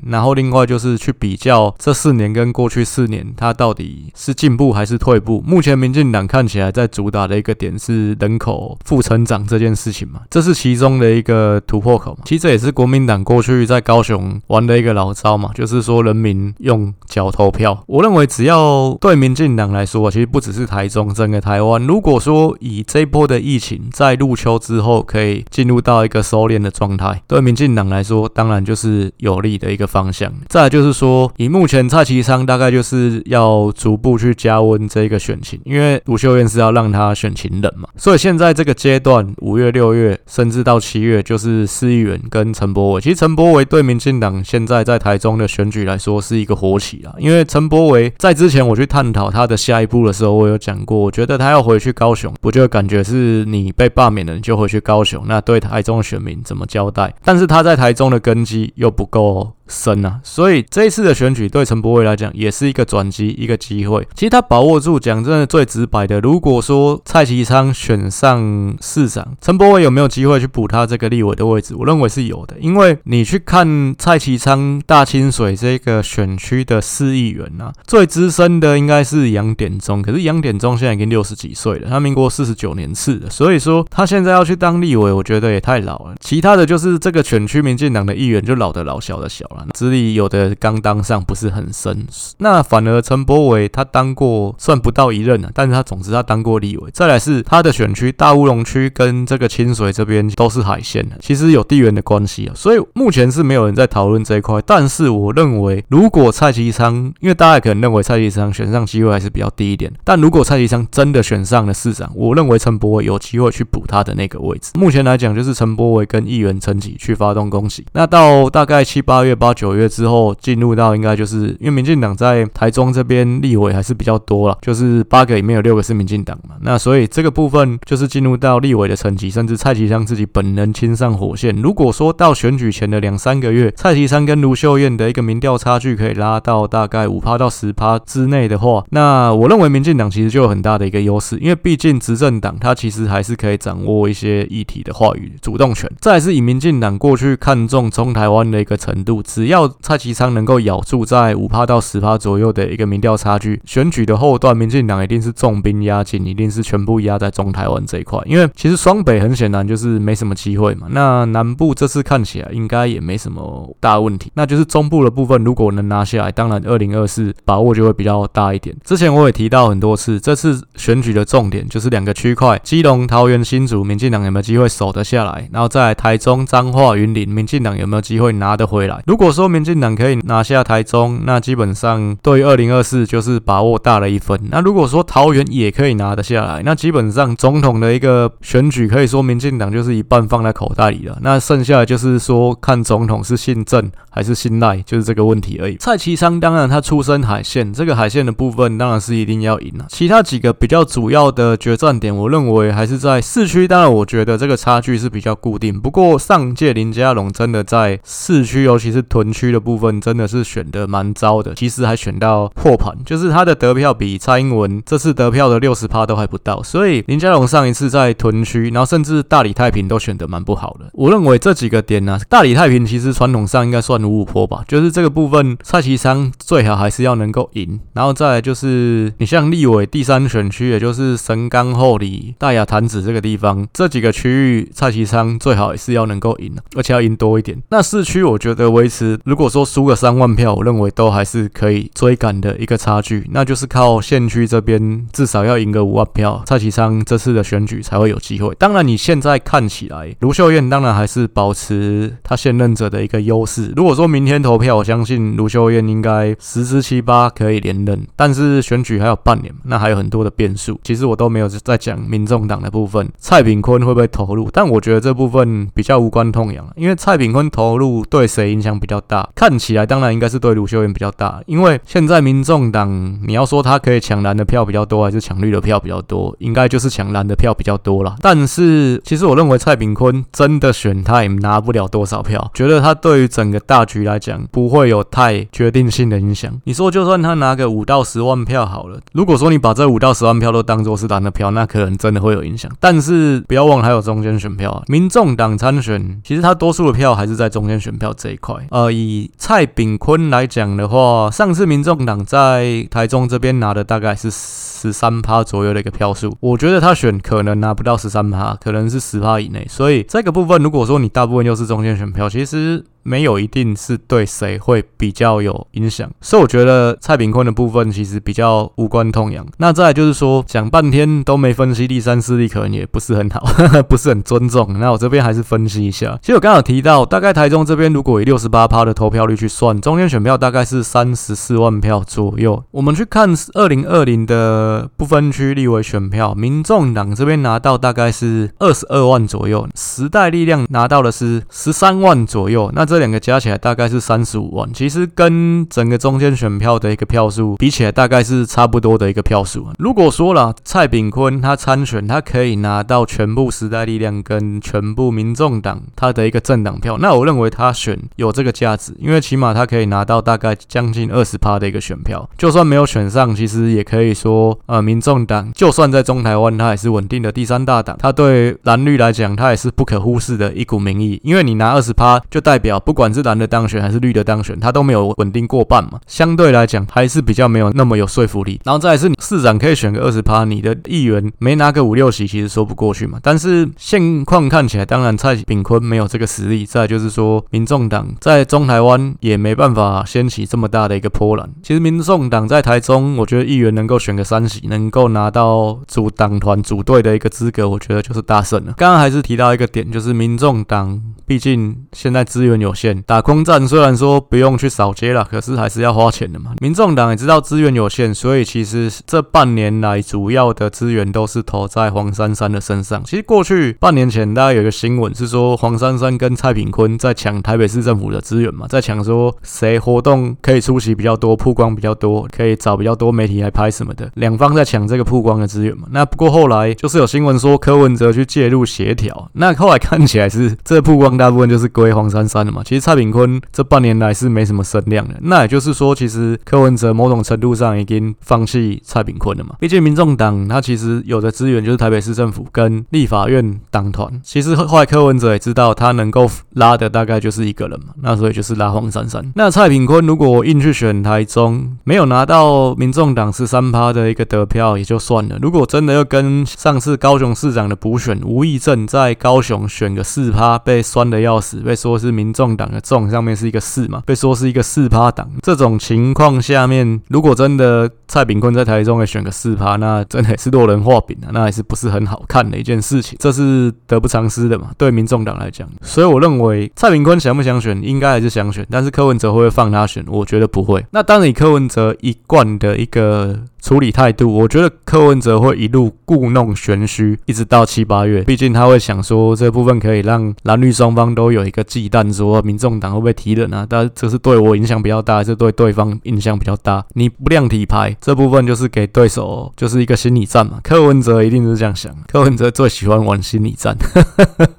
然后另外就是去比较这四年跟过去四年，它到底是进步还是退步。目前民进党看起来在主打的一个点是人口负成长这件事情嘛，这是其中的一个突破口嘛。其实这也是国民党过去在高雄玩的一个老招嘛，就是说人民用脚投票。我认为只要对民进党来说，其实不只是台中，整个台湾，如果说以这波的疫情在入秋之后可以进入到一个收敛的状态，对民进党来说，当然就是有利的一个方向。再来就是说，以目前蔡其昌大概就是要逐步去加温这个选情，因为卢秀燕是要让他选情冷嘛，所以现在这个阶段，五月、六月，甚至到七月，就是市议员跟陈柏惟。其实陈柏惟对民进党现在在台中的选举来说是一个活起啊，因为陈柏惟在之前我去探讨他的下一步的时候，我有讲过，我觉得他要回去高雄，我就感觉是你被罢免了，你就回去高雄，那对台中的选民怎么交代？但是他在台中的根基又不够。深啊，所以这一次的选举对陈柏惟来讲也是一个转机，一个机会。其实他把握住，讲真的最直白的，如果说蔡其昌选上市长，陈柏伟有没有机会去补他这个立委的位置？我认为是有的，因为你去看蔡其昌大清水这个选区的市议员啊，最资深的应该是杨典忠，可是杨典忠现在已经六十几岁了，他民国四十九年次的，所以说他现在要去当立委，我觉得也太老了。其他的就是这个选区民进党的议员就老的老，小的小了。资历有的刚当上不是很深，那反而陈柏伟他当过算不到一任啊，但是他总之他当过立委。再来是他的选区大乌龙区跟这个清水这边都是海线的，其实有地缘的关系啊，所以目前是没有人在讨论这一块。但是我认为，如果蔡其昌，因为大家可能认为蔡其昌选上机会还是比较低一点，但如果蔡其昌真的选上了市长，我认为陈柏伟有机会去补他的那个位置。目前来讲，就是陈柏伟跟议员陈吉去发动攻击，那到大概七八月。八九月之后进入到应该就是因为民进党在台中这边立委还是比较多了，就是八个里面有六个是民进党嘛，那所以这个部分就是进入到立委的层级，甚至蔡其昌自己本人亲上火线。如果说到选举前的两三个月，蔡其昌跟卢秀燕的一个民调差距可以拉到大概五趴到十趴之内的话，那我认为民进党其实就有很大的一个优势，因为毕竟执政党它其实还是可以掌握一些议题的话语主动权。再是以民进党过去看中中台湾的一个程度。只要蔡其昌能够咬住在五趴到十趴左右的一个民调差距，选举的后段，民进党一定是重兵压境，一定是全部压在中台湾这一块。因为其实双北很显然就是没什么机会嘛。那南部这次看起来应该也没什么大问题，那就是中部的部分如果能拿下来，当然二零二四把握就会比较大一点。之前我也提到很多次，这次选举的重点就是两个区块：基隆、桃园、新竹，民进党有没有机会守得下来？然后在台中、彰化、云林，民进党有没有机会拿得回来？如果如果说民进党可以拿下台中，那基本上对于二零二四就是把握大了一分。那如果说桃园也可以拿得下来，那基本上总统的一个选举可以说民进党就是一半放在口袋里了。那剩下的就是说看总统是信郑还是信赖，就是这个问题而已。蔡其昌当然他出身海线，这个海线的部分当然是一定要赢了。其他几个比较主要的决战点，我认为还是在市区。当然，我觉得这个差距是比较固定。不过上届林佳龙真的在市区，尤其是屯区。的部分真的是选的蛮糟的，其实还选到破盘，就是他的得票比蔡英文这次得票的六十趴都还不到，所以林佳龙上一次在屯区，然后甚至大理太平都选的蛮不好的。我认为这几个点呢、大理太平其实传统上应该算五五坡吧，就是这个部分蔡其昌最好还是要能够赢，然后再来就是你像立委第三选区，也就是神冈后里、大雅潭子这个地方，这几个区域蔡其昌最好也是要能够赢，而且要赢多一点。那市区我觉得维持。如果说输个三万票，我认为都还是可以追赶的一个差距，那就是靠县区这边至少要赢个五万票，蔡其昌这次的选举才会有机会。当然，你现在看起来，卢秀燕当然还是保持他现任者的一个优势。如果说明天投票，我相信卢秀燕应该十之七八可以连任。但是选举还有半年，那还有很多的变数。其实我都没有在讲民众党的部分，蔡炳坤会不会投入？但我觉得这部分比较无关痛痒，因为蔡炳坤投入对谁影响比较比较大？看起来当然应该是对卢秀燕比较大，因为现在民众党你要说他可以抢蓝的票比较多，还是抢绿的票比较多，应该就是抢蓝的票比较多啦。但是其实我认为蔡炳坤真的选他也拿不了多少票，觉得他对于整个大局来讲不会有太决定性的影响。你说就算他拿个五到十万票好了，如果说你把这五到十万票都当做是蓝的票，那可能真的会有影响。但是不要忘了还有中间选票啊，民众党参选，其实他多数的票还是在中间选票这一块。呃，以蔡炳坤来讲的话，上次民众党在台中这边拿的大概是十三趴左右的一个票数，我觉得他选可能拿不到十三趴，可能是十趴以内。所以这个部分，如果说你大部分又是中间选票，其实。没有一定是对谁会比较有影响，所以我觉得蔡炳坤的部分其实比较无关痛痒。那再就是说，讲半天都没分析第三势力，可能也不是很好，不是很尊重。那我这边还是分析一下。其实我刚好提到，大概台中这边如果以六十八趴的投票率去算，中间选票大概是三十四万票左右。我们去看二零二零的不分区立委选票，民众党这边拿到大概是二十二万左右，时代力量拿到的是十三万左右。那这这两个加起来大概是三十五万，其实跟整个中间选票的一个票数比起来，大概是差不多的一个票数。如果说了蔡炳坤他参选，他可以拿到全部时代力量跟全部民众党他的一个政党票，那我认为他选有这个价值，因为起码他可以拿到大概将近二十趴的一个选票。就算没有选上，其实也可以说，呃，民众党就算在中台湾，他也是稳定的第三大党，他对蓝绿来讲，他也是不可忽视的一股民意，因为你拿二十趴，就代表。不管是蓝的当选还是绿的当选，他都没有稳定过半嘛，相对来讲还是比较没有那么有说服力。然后再来是市长可以选个二十趴，你的议员没拿个五六席，其实说不过去嘛。但是现况看起来，当然蔡炳坤没有这个实力。再就是说，民众党在中台湾也没办法掀起这么大的一个波澜。其实民众党在台中，我觉得议员能够选个三席，能够拿到组党团组队的一个资格，我觉得就是大胜了。刚刚还是提到一个点，就是民众党毕竟现在资源有限。打空战虽然说不用去扫街了，可是还是要花钱的嘛。民众党也知道资源有限，所以其实这半年来主要的资源都是投在黄珊珊的身上。其实过去半年前，大家有一个新闻是说黄珊珊跟蔡炳坤在抢台北市政府的资源嘛，在抢说谁活动可以出席比较多，曝光比较多，可以找比较多媒体来拍什么的。两方在抢这个曝光的资源嘛。那不过后来就是有新闻说柯文哲去介入协调，那后来看起来是这曝光大部分就是归黄珊珊的嘛。其实蔡炳坤这半年来是没什么声量的，那也就是说，其实柯文哲某种程度上已经放弃蔡炳坤了嘛。毕竟民众党他其实有的资源就是台北市政府跟立法院党团，其实后来柯文哲也知道他能够拉的大概就是一个人嘛，那所以就是拉黄珊珊。那蔡炳坤如果硬去选台中，没有拿到民众党十三趴的一个得票也就算了，如果真的要跟上次高雄市长的补选吴益政在高雄选个四趴，被酸的要死，被说是民众党。党的众上面是一个四嘛，被说是一个四趴党。这种情况下面，如果真的蔡炳坤在台中也选个四趴，那真的是落人话柄啊，那还是不是很好看的一件事情。这是得不偿失的嘛，对民众党来讲。所以我认为蔡炳坤想不想选，应该还是想选，但是柯文哲会不会放他选？我觉得不会。那当然，以柯文哲一贯的一个。处理态度，我觉得柯文哲会一路故弄玄虚，一直到七八月。毕竟他会想说，这部分可以让蓝绿双方都有一个忌惮，说民众党会不会提人啊？但这是对我影响比较大，还是对对方影响比较大？你不亮底牌，这部分就是给对手就是一个心理战嘛。柯文哲一定是这样想，柯文哲最喜欢玩心理战，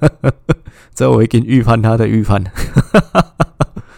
这我已经预判他的预判。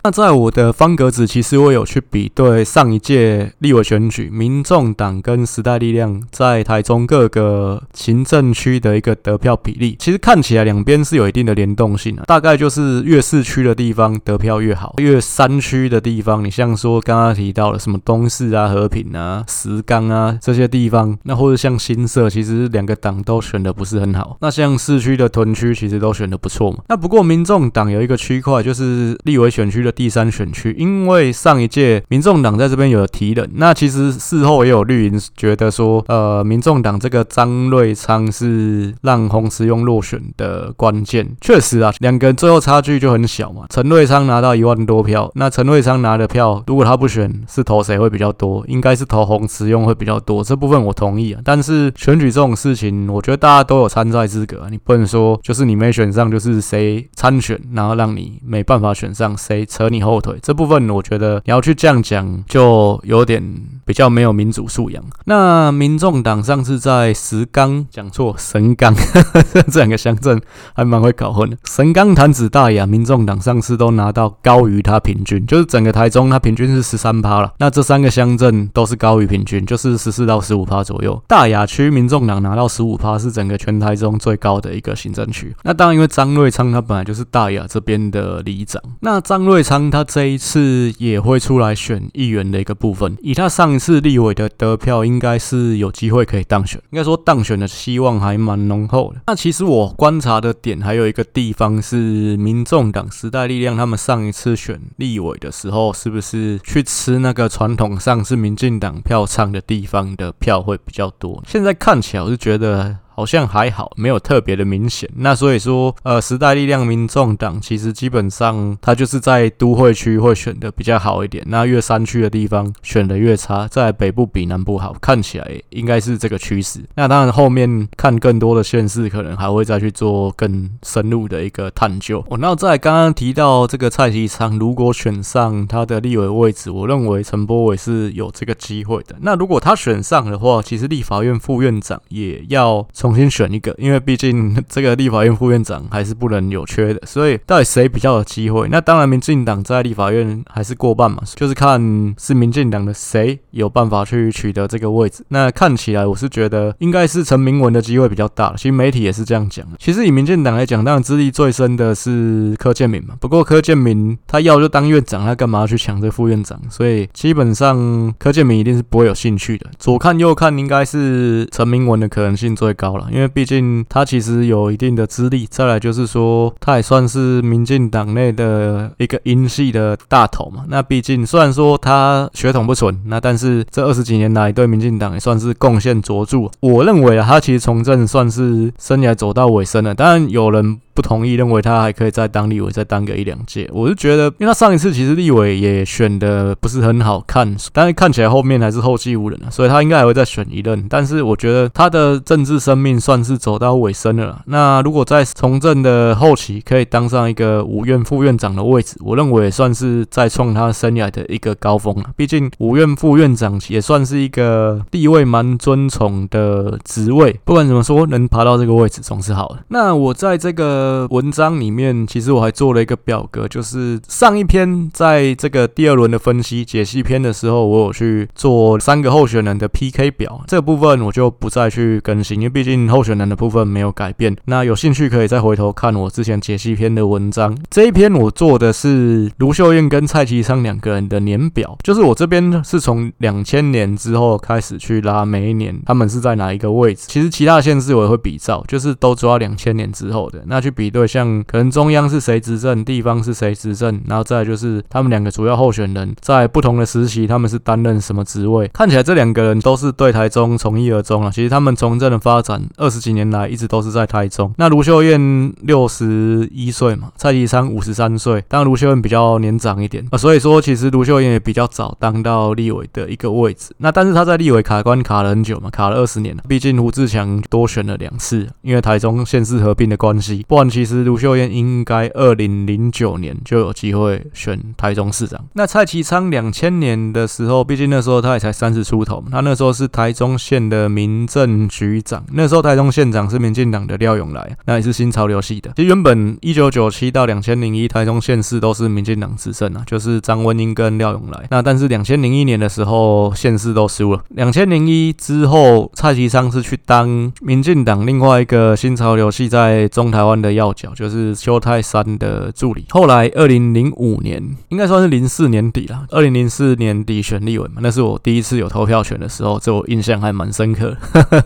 那在我的方格子，其实我有去比对上一届立委选举，民众党跟时代力量在台中各个行政区的一个得票比例。其实看起来两边是有一定的联动性的，大概就是越市区的地方得票越好，越山区的地方，你像说刚刚提到的什么东势啊、和平啊、石冈啊这些地方，那或者像新社，其实两个党都选的不是很好。那像市区的屯区，其实都选的不错嘛。那不过民众党有一个区块，就是立委选区的。第三选区，因为上一届民众党在这边有提人，那其实事后也有绿营觉得说，呃，民众党这个张瑞昌是让洪慈庸落选的关键。确实啊，两个人最后差距就很小嘛。陈瑞昌拿到一万多票，那陈瑞昌拿的票，如果他不选，是投谁会比较多？应该是投洪慈庸会比较多。这部分我同意啊。但是选举这种事情，我觉得大家都有参赛资格，你不能说就是你没选上就是谁参选，然后让你没办法选上谁扯你后腿，这部分我觉得你要去这样讲，就有点比较没有民主素养。那民众党上次在石冈讲错神冈 这两个乡镇还蛮会搞混的。神冈、潭子、大雅，民众党上次都拿到高于他平均，就是整个台中它平均是十三趴了。那这三个乡镇都是高于平均，就是十四到十五趴左右。大雅区民众党拿到十五趴，是整个全台中最高的一个行政区。那当然，因为张瑞昌他本来就是大雅这边的里长，那张瑞昌他这一次也会出来选议员的一个部分，以他上是立委的得票，应该是有机会可以当选，应该说当选的希望还蛮浓厚的。那其实我观察的点还有一个地方是，民众党时代力量他们上一次选立委的时候，是不是去吃那个传统上是民进党票仓的地方的票会比较多？现在看起来我就觉得。好像还好，没有特别的明显。那所以说，呃，时代力量、民众党其实基本上，它就是在都会区会选的比较好一点。那越山区的地方选的越差，在北部比南部好，看起来应该是这个趋势。那当然，后面看更多的县市，可能还会再去做更深入的一个探究。哦，那在刚刚提到这个蔡其昌，如果选上他的立委位置，我认为陈波伟是有这个机会的。那如果他选上的话，其实立法院副院长也要重新选一个，因为毕竟 这个立法院副院长还是不能有缺的，所以到底谁比较有机会？那当然，民进党在立法院还是过半嘛，就是看是民进党的谁有办法去取得这个位置。那看起来我是觉得应该是陈明文的机会比较大，其实媒体也是这样讲。其实以民进党来讲，当然资历最深的是柯建铭嘛。不过柯建铭他要就当院长，他干嘛要去抢这副院长？所以基本上柯建铭一定是不会有兴趣的。左看右看，应该是陈明文的可能性最高。因为毕竟他其实有一定的资历，再来就是说他也算是民进党内的一个英系的大头嘛。那毕竟虽然说他血统不纯，那但是这二十几年来对民进党也算是贡献卓著。我认为啊，他其实从政算是生涯走到尾声了。当然有人。不同意，认为他还可以再当立委，再当个一两届。我是觉得，因为他上一次其实立委也选的不是很好看，但是看起来后面还是后继无人了，所以他应该还会再选一任。但是我觉得他的政治生命算是走到尾声了。那如果在从政的后期可以当上一个五院副院长的位置，我认为也算是再创他生涯的一个高峰了。毕竟五院副院长也算是一个地位蛮尊崇的职位，不管怎么说，能爬到这个位置总是好的。那我在这个。呃，文章里面其实我还做了一个表格，就是上一篇在这个第二轮的分析解析篇的时候，我有去做三个候选人的 PK 表，这个部分我就不再去更新，因为毕竟候选人的部分没有改变。那有兴趣可以再回头看我之前解析篇的文章。这一篇我做的是卢秀燕跟蔡其昌两个人的年表，就是我这边是从两千年之后开始去拉每一年他们是在哪一个位置。其实其他县市我也会比照，就是都抓两千年之后的那去。比对，像可能中央是谁执政，地方是谁执政，然后再就是他们两个主要候选人，在不同的时期，他们是担任什么职位？看起来这两个人都是对台中从一而终了。其实他们从政的发展二十几年来，一直都是在台中。那卢秀燕六十一岁嘛，蔡其昌五十三岁，当卢秀燕比较年长一点啊，所以说其实卢秀燕也比较早当到立委的一个位置。那但是他在立委卡关卡了很久嘛，卡了二十年了。毕竟胡志强多选了两次，因为台中县市合并的关系，不然。其实卢秀燕应该二零零九年就有机会选台中市长。那蔡其昌两千年的时候，毕竟那时候他也才三十出头，他那时候是台中县的民政局长。那时候台中县长是民进党的廖永来，那也是新潮流系的。其实原本一九九七到两千零一，台中县市都是民进党执政啊，就是张文英跟廖永来。那但是两千零一年的时候，县市都输了。两千零一之后，蔡其昌是去当民进党另外一个新潮流系在中台湾的。要角就是邱泰山的助理。后来二零零五年，应该算是零四年底了。二零零四年底选立委嘛，那是我第一次有投票权的时候，这我印象还蛮深刻。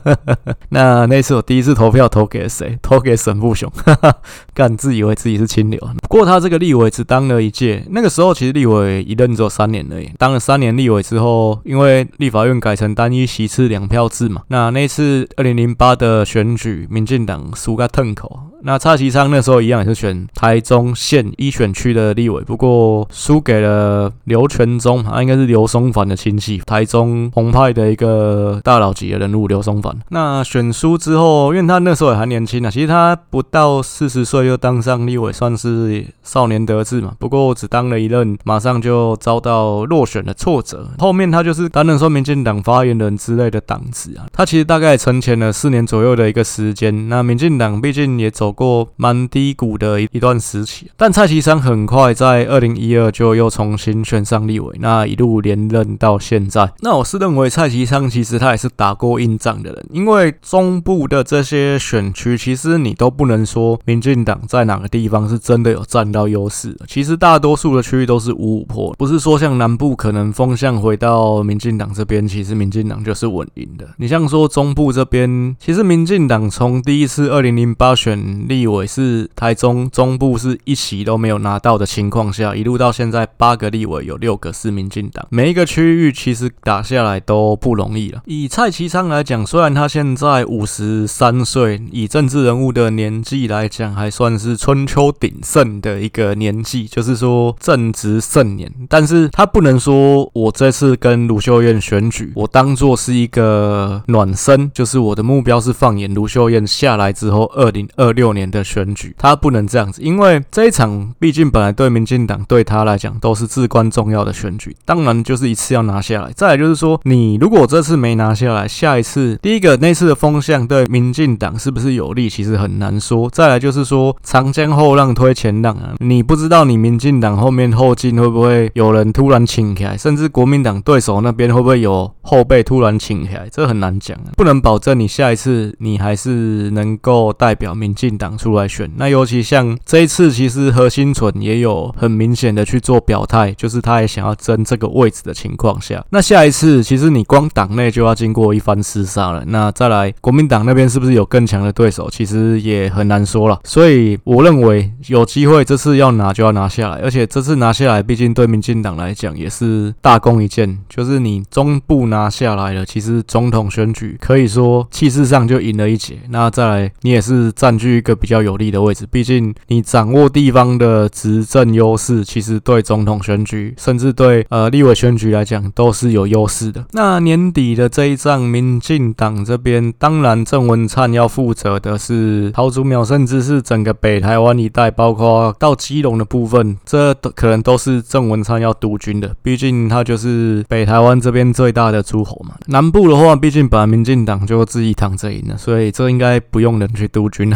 那那次我第一次投票投给了谁？投给沈富雄，干自以为自己是清流。不过他这个立委只当了一届，那个时候其实立委一任只有三年而已。当了三年立委之后，因为立法院改成单一席次两票制嘛，那那次二零零八的选举，民进党输个痛口。那蔡其昌那时候一样也是选台中县一选区的立委，不过输给了刘全忠，他应该是刘松凡的亲戚，台中红派的一个大佬级的人物刘松凡。那选输之后，因为他那时候也还年轻啊，其实他不到四十岁就当上立委，算是少年得志嘛。不过只当了一任，马上就遭到落选的挫折。后面他就是担任说民进党发言人之类的党职啊，他其实大概存钱了四年左右的一个时间。那民进党毕竟也走过蛮低谷的一一段时期，但蔡其昌很快在二零一二就又重新选上立委，那一路连任到现在。那我是认为蔡其昌其实他也是打过硬仗的人，因为中部的这些选区，其实你都不能说民进党在哪个地方是真的有占到优势。其实大多数的区域都是五五破，不是说像南部可能风向回到民进党这边，其实民进党就是稳赢的。你像说中部这边，其实民进党从第一次二零零八选立委是台中中部是一席都没有拿到的情况下，一路到现在八个立委有六个是民进党，每一个区域其实打下来都不容易了。以蔡其昌来讲，虽然他现在五十三岁，以政治人物的年纪来讲，还算是春秋鼎盛的一个年纪，就是说正值盛年，但是他不能说我这次跟卢秀燕选举，我当做是一个暖身，就是我的目标是放眼卢秀燕下来之后，二零二六年的选举，他不能这样子，因为这一场毕竟本来对民进党对他来讲都是至关重要的选举，当然就是一次要拿下来。再来就是说，你如果这次没拿下来，下一次第一个那次的风向对民进党是不是有利，其实很难说。再来就是说，长江后浪推前浪啊，你不知道你民进党后面后进会不会有人突然请起来，甚至国民党对手那边会不会有后辈突然请起来，这很难讲啊，不能保证你下一次你还是能够代表民进党出来选。那尤其像这一次，其实何心存也有很明显的去做表态，就是他也想要争这个位置的情况下，那下一次其实你光党内就要经过一番厮杀了。那再来国民党那边是不是有更强的对手，其实也很难说了。所以我认为有机会这次要拿就要拿下来，而且这次拿下来，毕竟对民进党来讲也是大功一件，就是你中部拿下来了，其实总统选举可以说气势上就赢了一截。那再来你也是占据比较有利的位置，毕竟你掌握地方的执政优势，其实对总统选举，甚至对呃立委选举来讲都是有优势的。那年底的这一仗，民进党这边当然郑文灿要负责的是桃竹苗，甚至是整个北台湾一带，包括到基隆的部分，这可能都是郑文灿要督军的。毕竟他就是北台湾这边最大的诸侯嘛。南部的话，毕竟本来民进党就自己躺着赢了，所以这应该不用人去督军。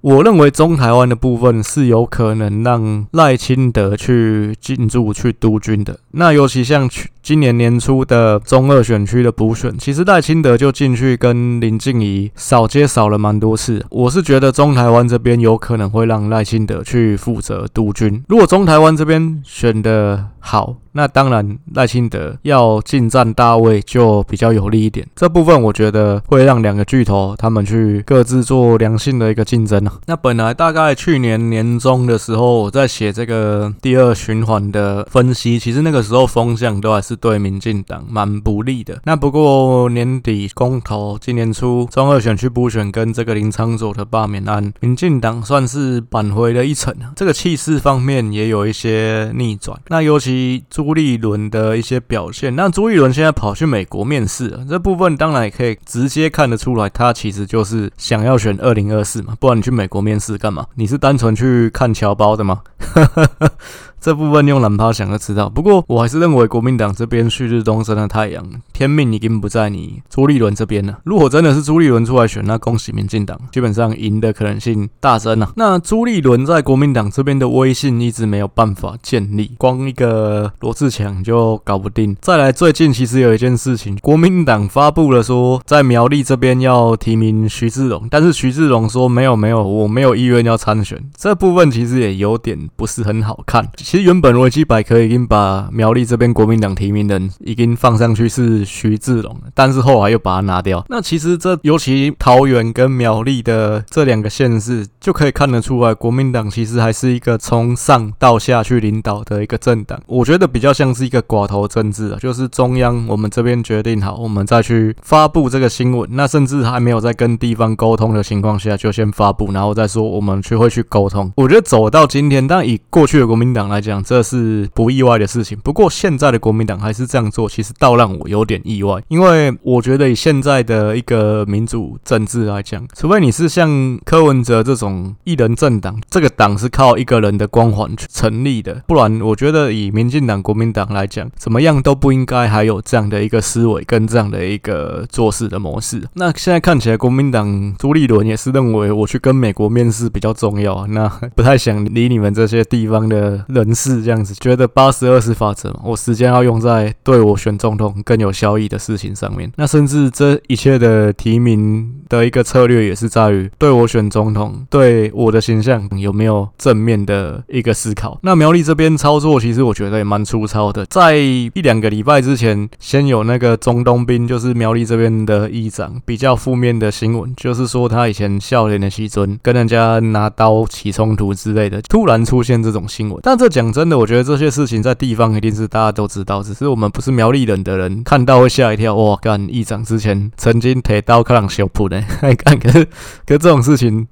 我认为中台湾的部分是有可能让赖清德去进驻去督军的。那尤其像去今年年初的中二选区的补选，其实赖清德就进去跟林静怡扫街扫了蛮多次。我是觉得中台湾这边有可能会让赖清德去负责督军。如果中台湾这边选的好，那当然赖清德要进占大位就比较有利一点。这部分我觉得会让两个巨头他们去各自做良性的一个竞争啊。那本来大概去年年中的时候，我在写这个第二循环的分析，其实那个时候风向都还是对民进党蛮不利的。那不过年底公投，今年初中二选区补选跟这个林昌佐的罢免案，民进党算是扳回了一城。这个气势方面也有一些逆转。那尤其朱立伦的一些表现，那朱立伦现在跑去美国面试了，这部分当然也可以直接看得出来，他其实就是想要选二零二四嘛，不然你去美国面试干嘛？你是单纯去看侨胞的吗？这部分用懒趴想就知道。不过我还是认为国民党这边旭日东升的太阳，天命已经不在你朱立伦这边了。如果真的是朱立伦出来选，那恭喜民进党，基本上赢的可能性大增啊。那朱立伦在国民党这边的威信一直没有办法建立，光一个罗志强就搞不定。再来，最近其实有一件事情，国民党发布了说在苗栗这边要提名徐志荣，但是徐志荣说没有没有，我没有意愿要参选。这部分其实也有点不是很好看。其实原本维基百科已经把苗栗这边国民党提名人已经放上去是徐志龙，但是后来又把它拿掉。那其实这尤其桃园跟苗栗的这两个县市，就可以看得出来，国民党其实还是一个从上到下去领导的一个政党。我觉得比较像是一个寡头政治啊，就是中央我们这边决定好，我们再去发布这个新闻。那甚至还没有在跟地方沟通的情况下，就先发布，然后再说我们去会去沟通。我觉得走到今天，但以过去的国民党来讲，这是不意外的事情。不过现在的国民党还是这样做，其实倒让我有点意外，因为我觉得以现在的一个民主政治来讲，除非你是像柯文哲这种一人政党，这个党是靠一个人的光环去成立的，不然我觉得以民进党、国民党来讲，怎么样都不应该还有这样的一个思维跟这样的一个做事的模式。那现在看起来，国民党朱立伦也是认为我去跟美国面试比较重要，那不太想理你们这些地方的人士这样子，觉得八十二十法则嘛，我时间要用在对我选总统更有效益的事情上面。那甚至这一切的提名的一个策略也是在于对我选总统，对我的形象有没有正面的一个思考。那苗栗这边操作，其实我觉得也蛮粗糙的，在一两个礼拜之前，先有那个中东兵，就是苗栗这边的议长。比较负面的新闻，就是说他以前笑脸的西尊跟人家拿刀起冲突之类的，突然出现这种新闻。但这讲真的，我觉得这些事情在地方一定是大家都知道，只是我们不是苗栗人的人看到会吓一跳。哇，干议长之前曾经提刀克朗修普呢，干可是可是这种事情。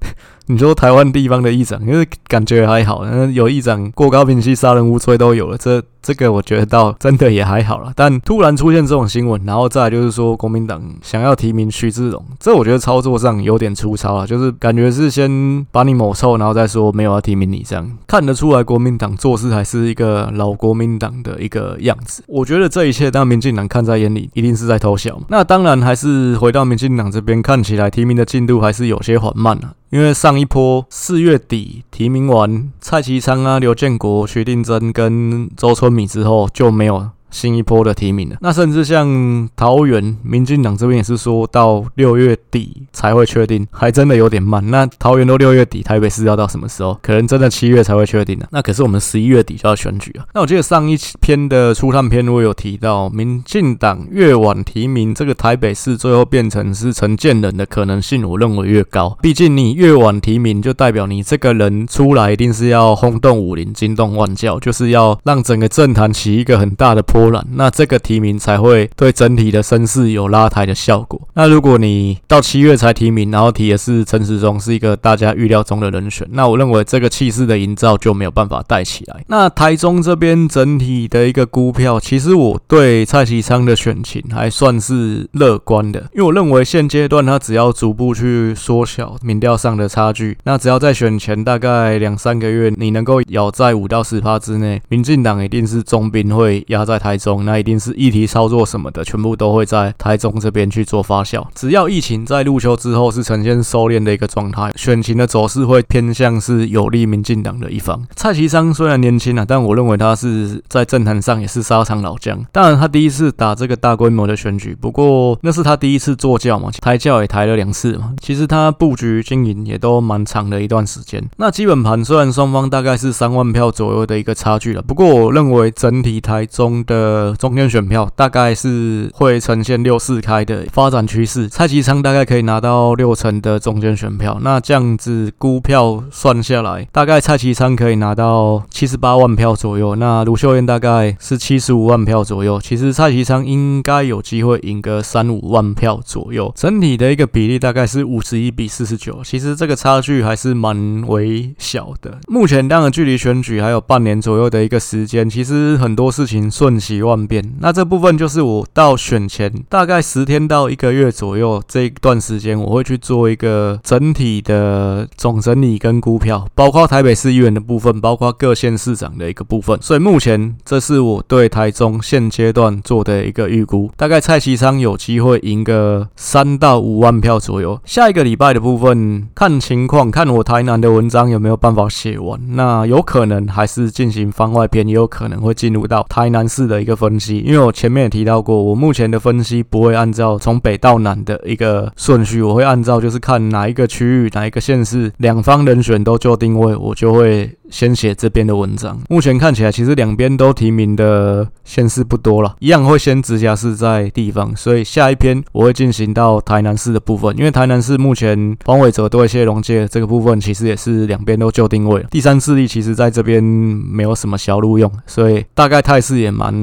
你说台湾地方的议长，因为感觉还好，有议长过高屏溪杀人无罪都有了，这这个我觉得倒真的也还好了。但突然出现这种新闻，然后再就是说国民党想要提名徐志荣，这我觉得操作上有点粗糙啊，就是感觉是先把你抹臭，然后再说没有要提名你这样，看得出来国民党做事还是一个老国民党的一个样子。我觉得这一切当民进党看在眼里，一定是在偷笑。那当然还是回到民进党这边，看起来提名的进度还是有些缓慢啊。因为上一波四月底提名完蔡其昌啊、刘建国、徐定增跟周春米之后，就没有。新一波的提名了，那甚至像桃园民进党这边也是说到六月底才会确定，还真的有点慢。那桃园都六月底，台北市要到什么时候？可能真的七月才会确定呢？那可是我们十一月底就要选举啊。那我记得上一篇的初探篇我有提到，民进党越晚提名，这个台北市最后变成是陈建仁的可能性，我认为越高。毕竟你越晚提名，就代表你这个人出来一定是要轰动武林、惊动万教，就是要让整个政坛起一个很大的波。那这个提名才会对整体的声势有拉抬的效果。那如果你到七月才提名，然后提的是陈时中，是一个大家预料中的人选，那我认为这个气势的营造就没有办法带起来。那台中这边整体的一个估票，其实我对蔡其昌的选情还算是乐观的，因为我认为现阶段他只要逐步去缩小民调上的差距，那只要在选前大概两三个月，你能够咬在五到十趴之内，民进党一定是重兵会压在台。台中，那一定是议题操作什么的，全部都会在台中这边去做发酵。只要疫情在入秋之后是呈现收敛的一个状态，选情的走势会偏向是有利民进党的一方。蔡其昌虽然年轻啊，但我认为他是在政坛上也是沙场老将。当然，他第一次打这个大规模的选举，不过那是他第一次坐轿嘛，抬轿也抬了两次嘛。其实他布局经营也都蛮长的一段时间。那基本盘虽然双方大概是三万票左右的一个差距了，不过我认为整体台中的。呃，中间选票大概是会呈现六四开的发展趋势，蔡其昌大概可以拿到六成的中间选票，那这样子估票算下来，大概蔡其昌可以拿到七十八万票左右，那卢秀燕大概是七十五万票左右，其实蔡其昌应该有机会赢个三五万票左右，整体的一个比例大概是五十一比四十九，其实这个差距还是蛮微小的。目前当然距离选举还有半年左右的一个时间，其实很多事情瞬息万变，那这部分就是我到选前大概十天到一个月左右这一段时间，我会去做一个整体的总整理跟估票，包括台北市议员的部分，包括各县市长的一个部分。所以目前这是我对台中现阶段做的一个预估，大概蔡其昌有机会赢个三到五万票左右。下一个礼拜的部分看情况，看我台南的文章有没有办法写完，那有可能还是进行番外篇，也有可能会进入到台南市的的一个。分析，因为我前面也提到过，我目前的分析不会按照从北到南的一个顺序，我会按照就是看哪一个区域、哪一个县市，两方人选都做定位，我就会。先写这边的文章。目前看起来，其实两边都提名的县市不多了，一样会先直辖市在地方，所以下一篇我会进行到台南市的部分，因为台南市目前黄伟哲对谢龙介这个部分其实也是两边都就定位了，第三势力其实在这边没有什么小路用，所以大概态势也蛮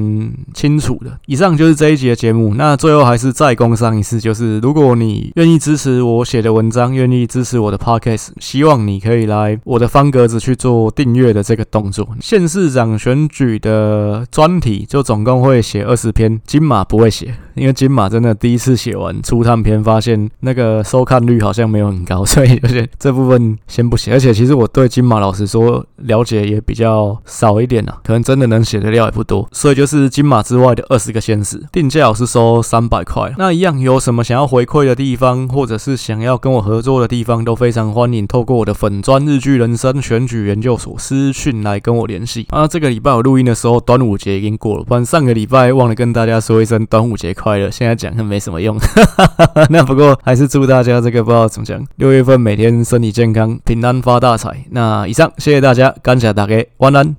清楚的。以上就是这一集的节目，那最后还是再工商一次，就是如果你愿意支持我写的文章，愿意支持我的 podcast，希望你可以来我的方格子去做订阅的这个动作。县市长选举的专题就总共会写二十篇，金马不会写，因为金马真的第一次写完初探篇，发现那个收看率好像没有很高，所以而且这部分先不写。而且其实我对金马老实说了解也比较少一点啊，可能真的能写的料也不多。所以就是金马之外的二十个县市，定价是收三百块。那一样有什么想要回馈的地方，或者是想要跟我合作的地方，都非常欢迎透过我的粉砖日剧人生选举研究所私讯来跟我联系。啊，这个礼拜我录音的时候，端午节已经过了，不然上个礼拜忘了跟大家说一声端午节快乐。现在讲是没什么用，那不过还是祝大家这个不知道怎么讲，六月份每天身体健康，平安发大财。那以上谢谢大家，感谢大家，晚安。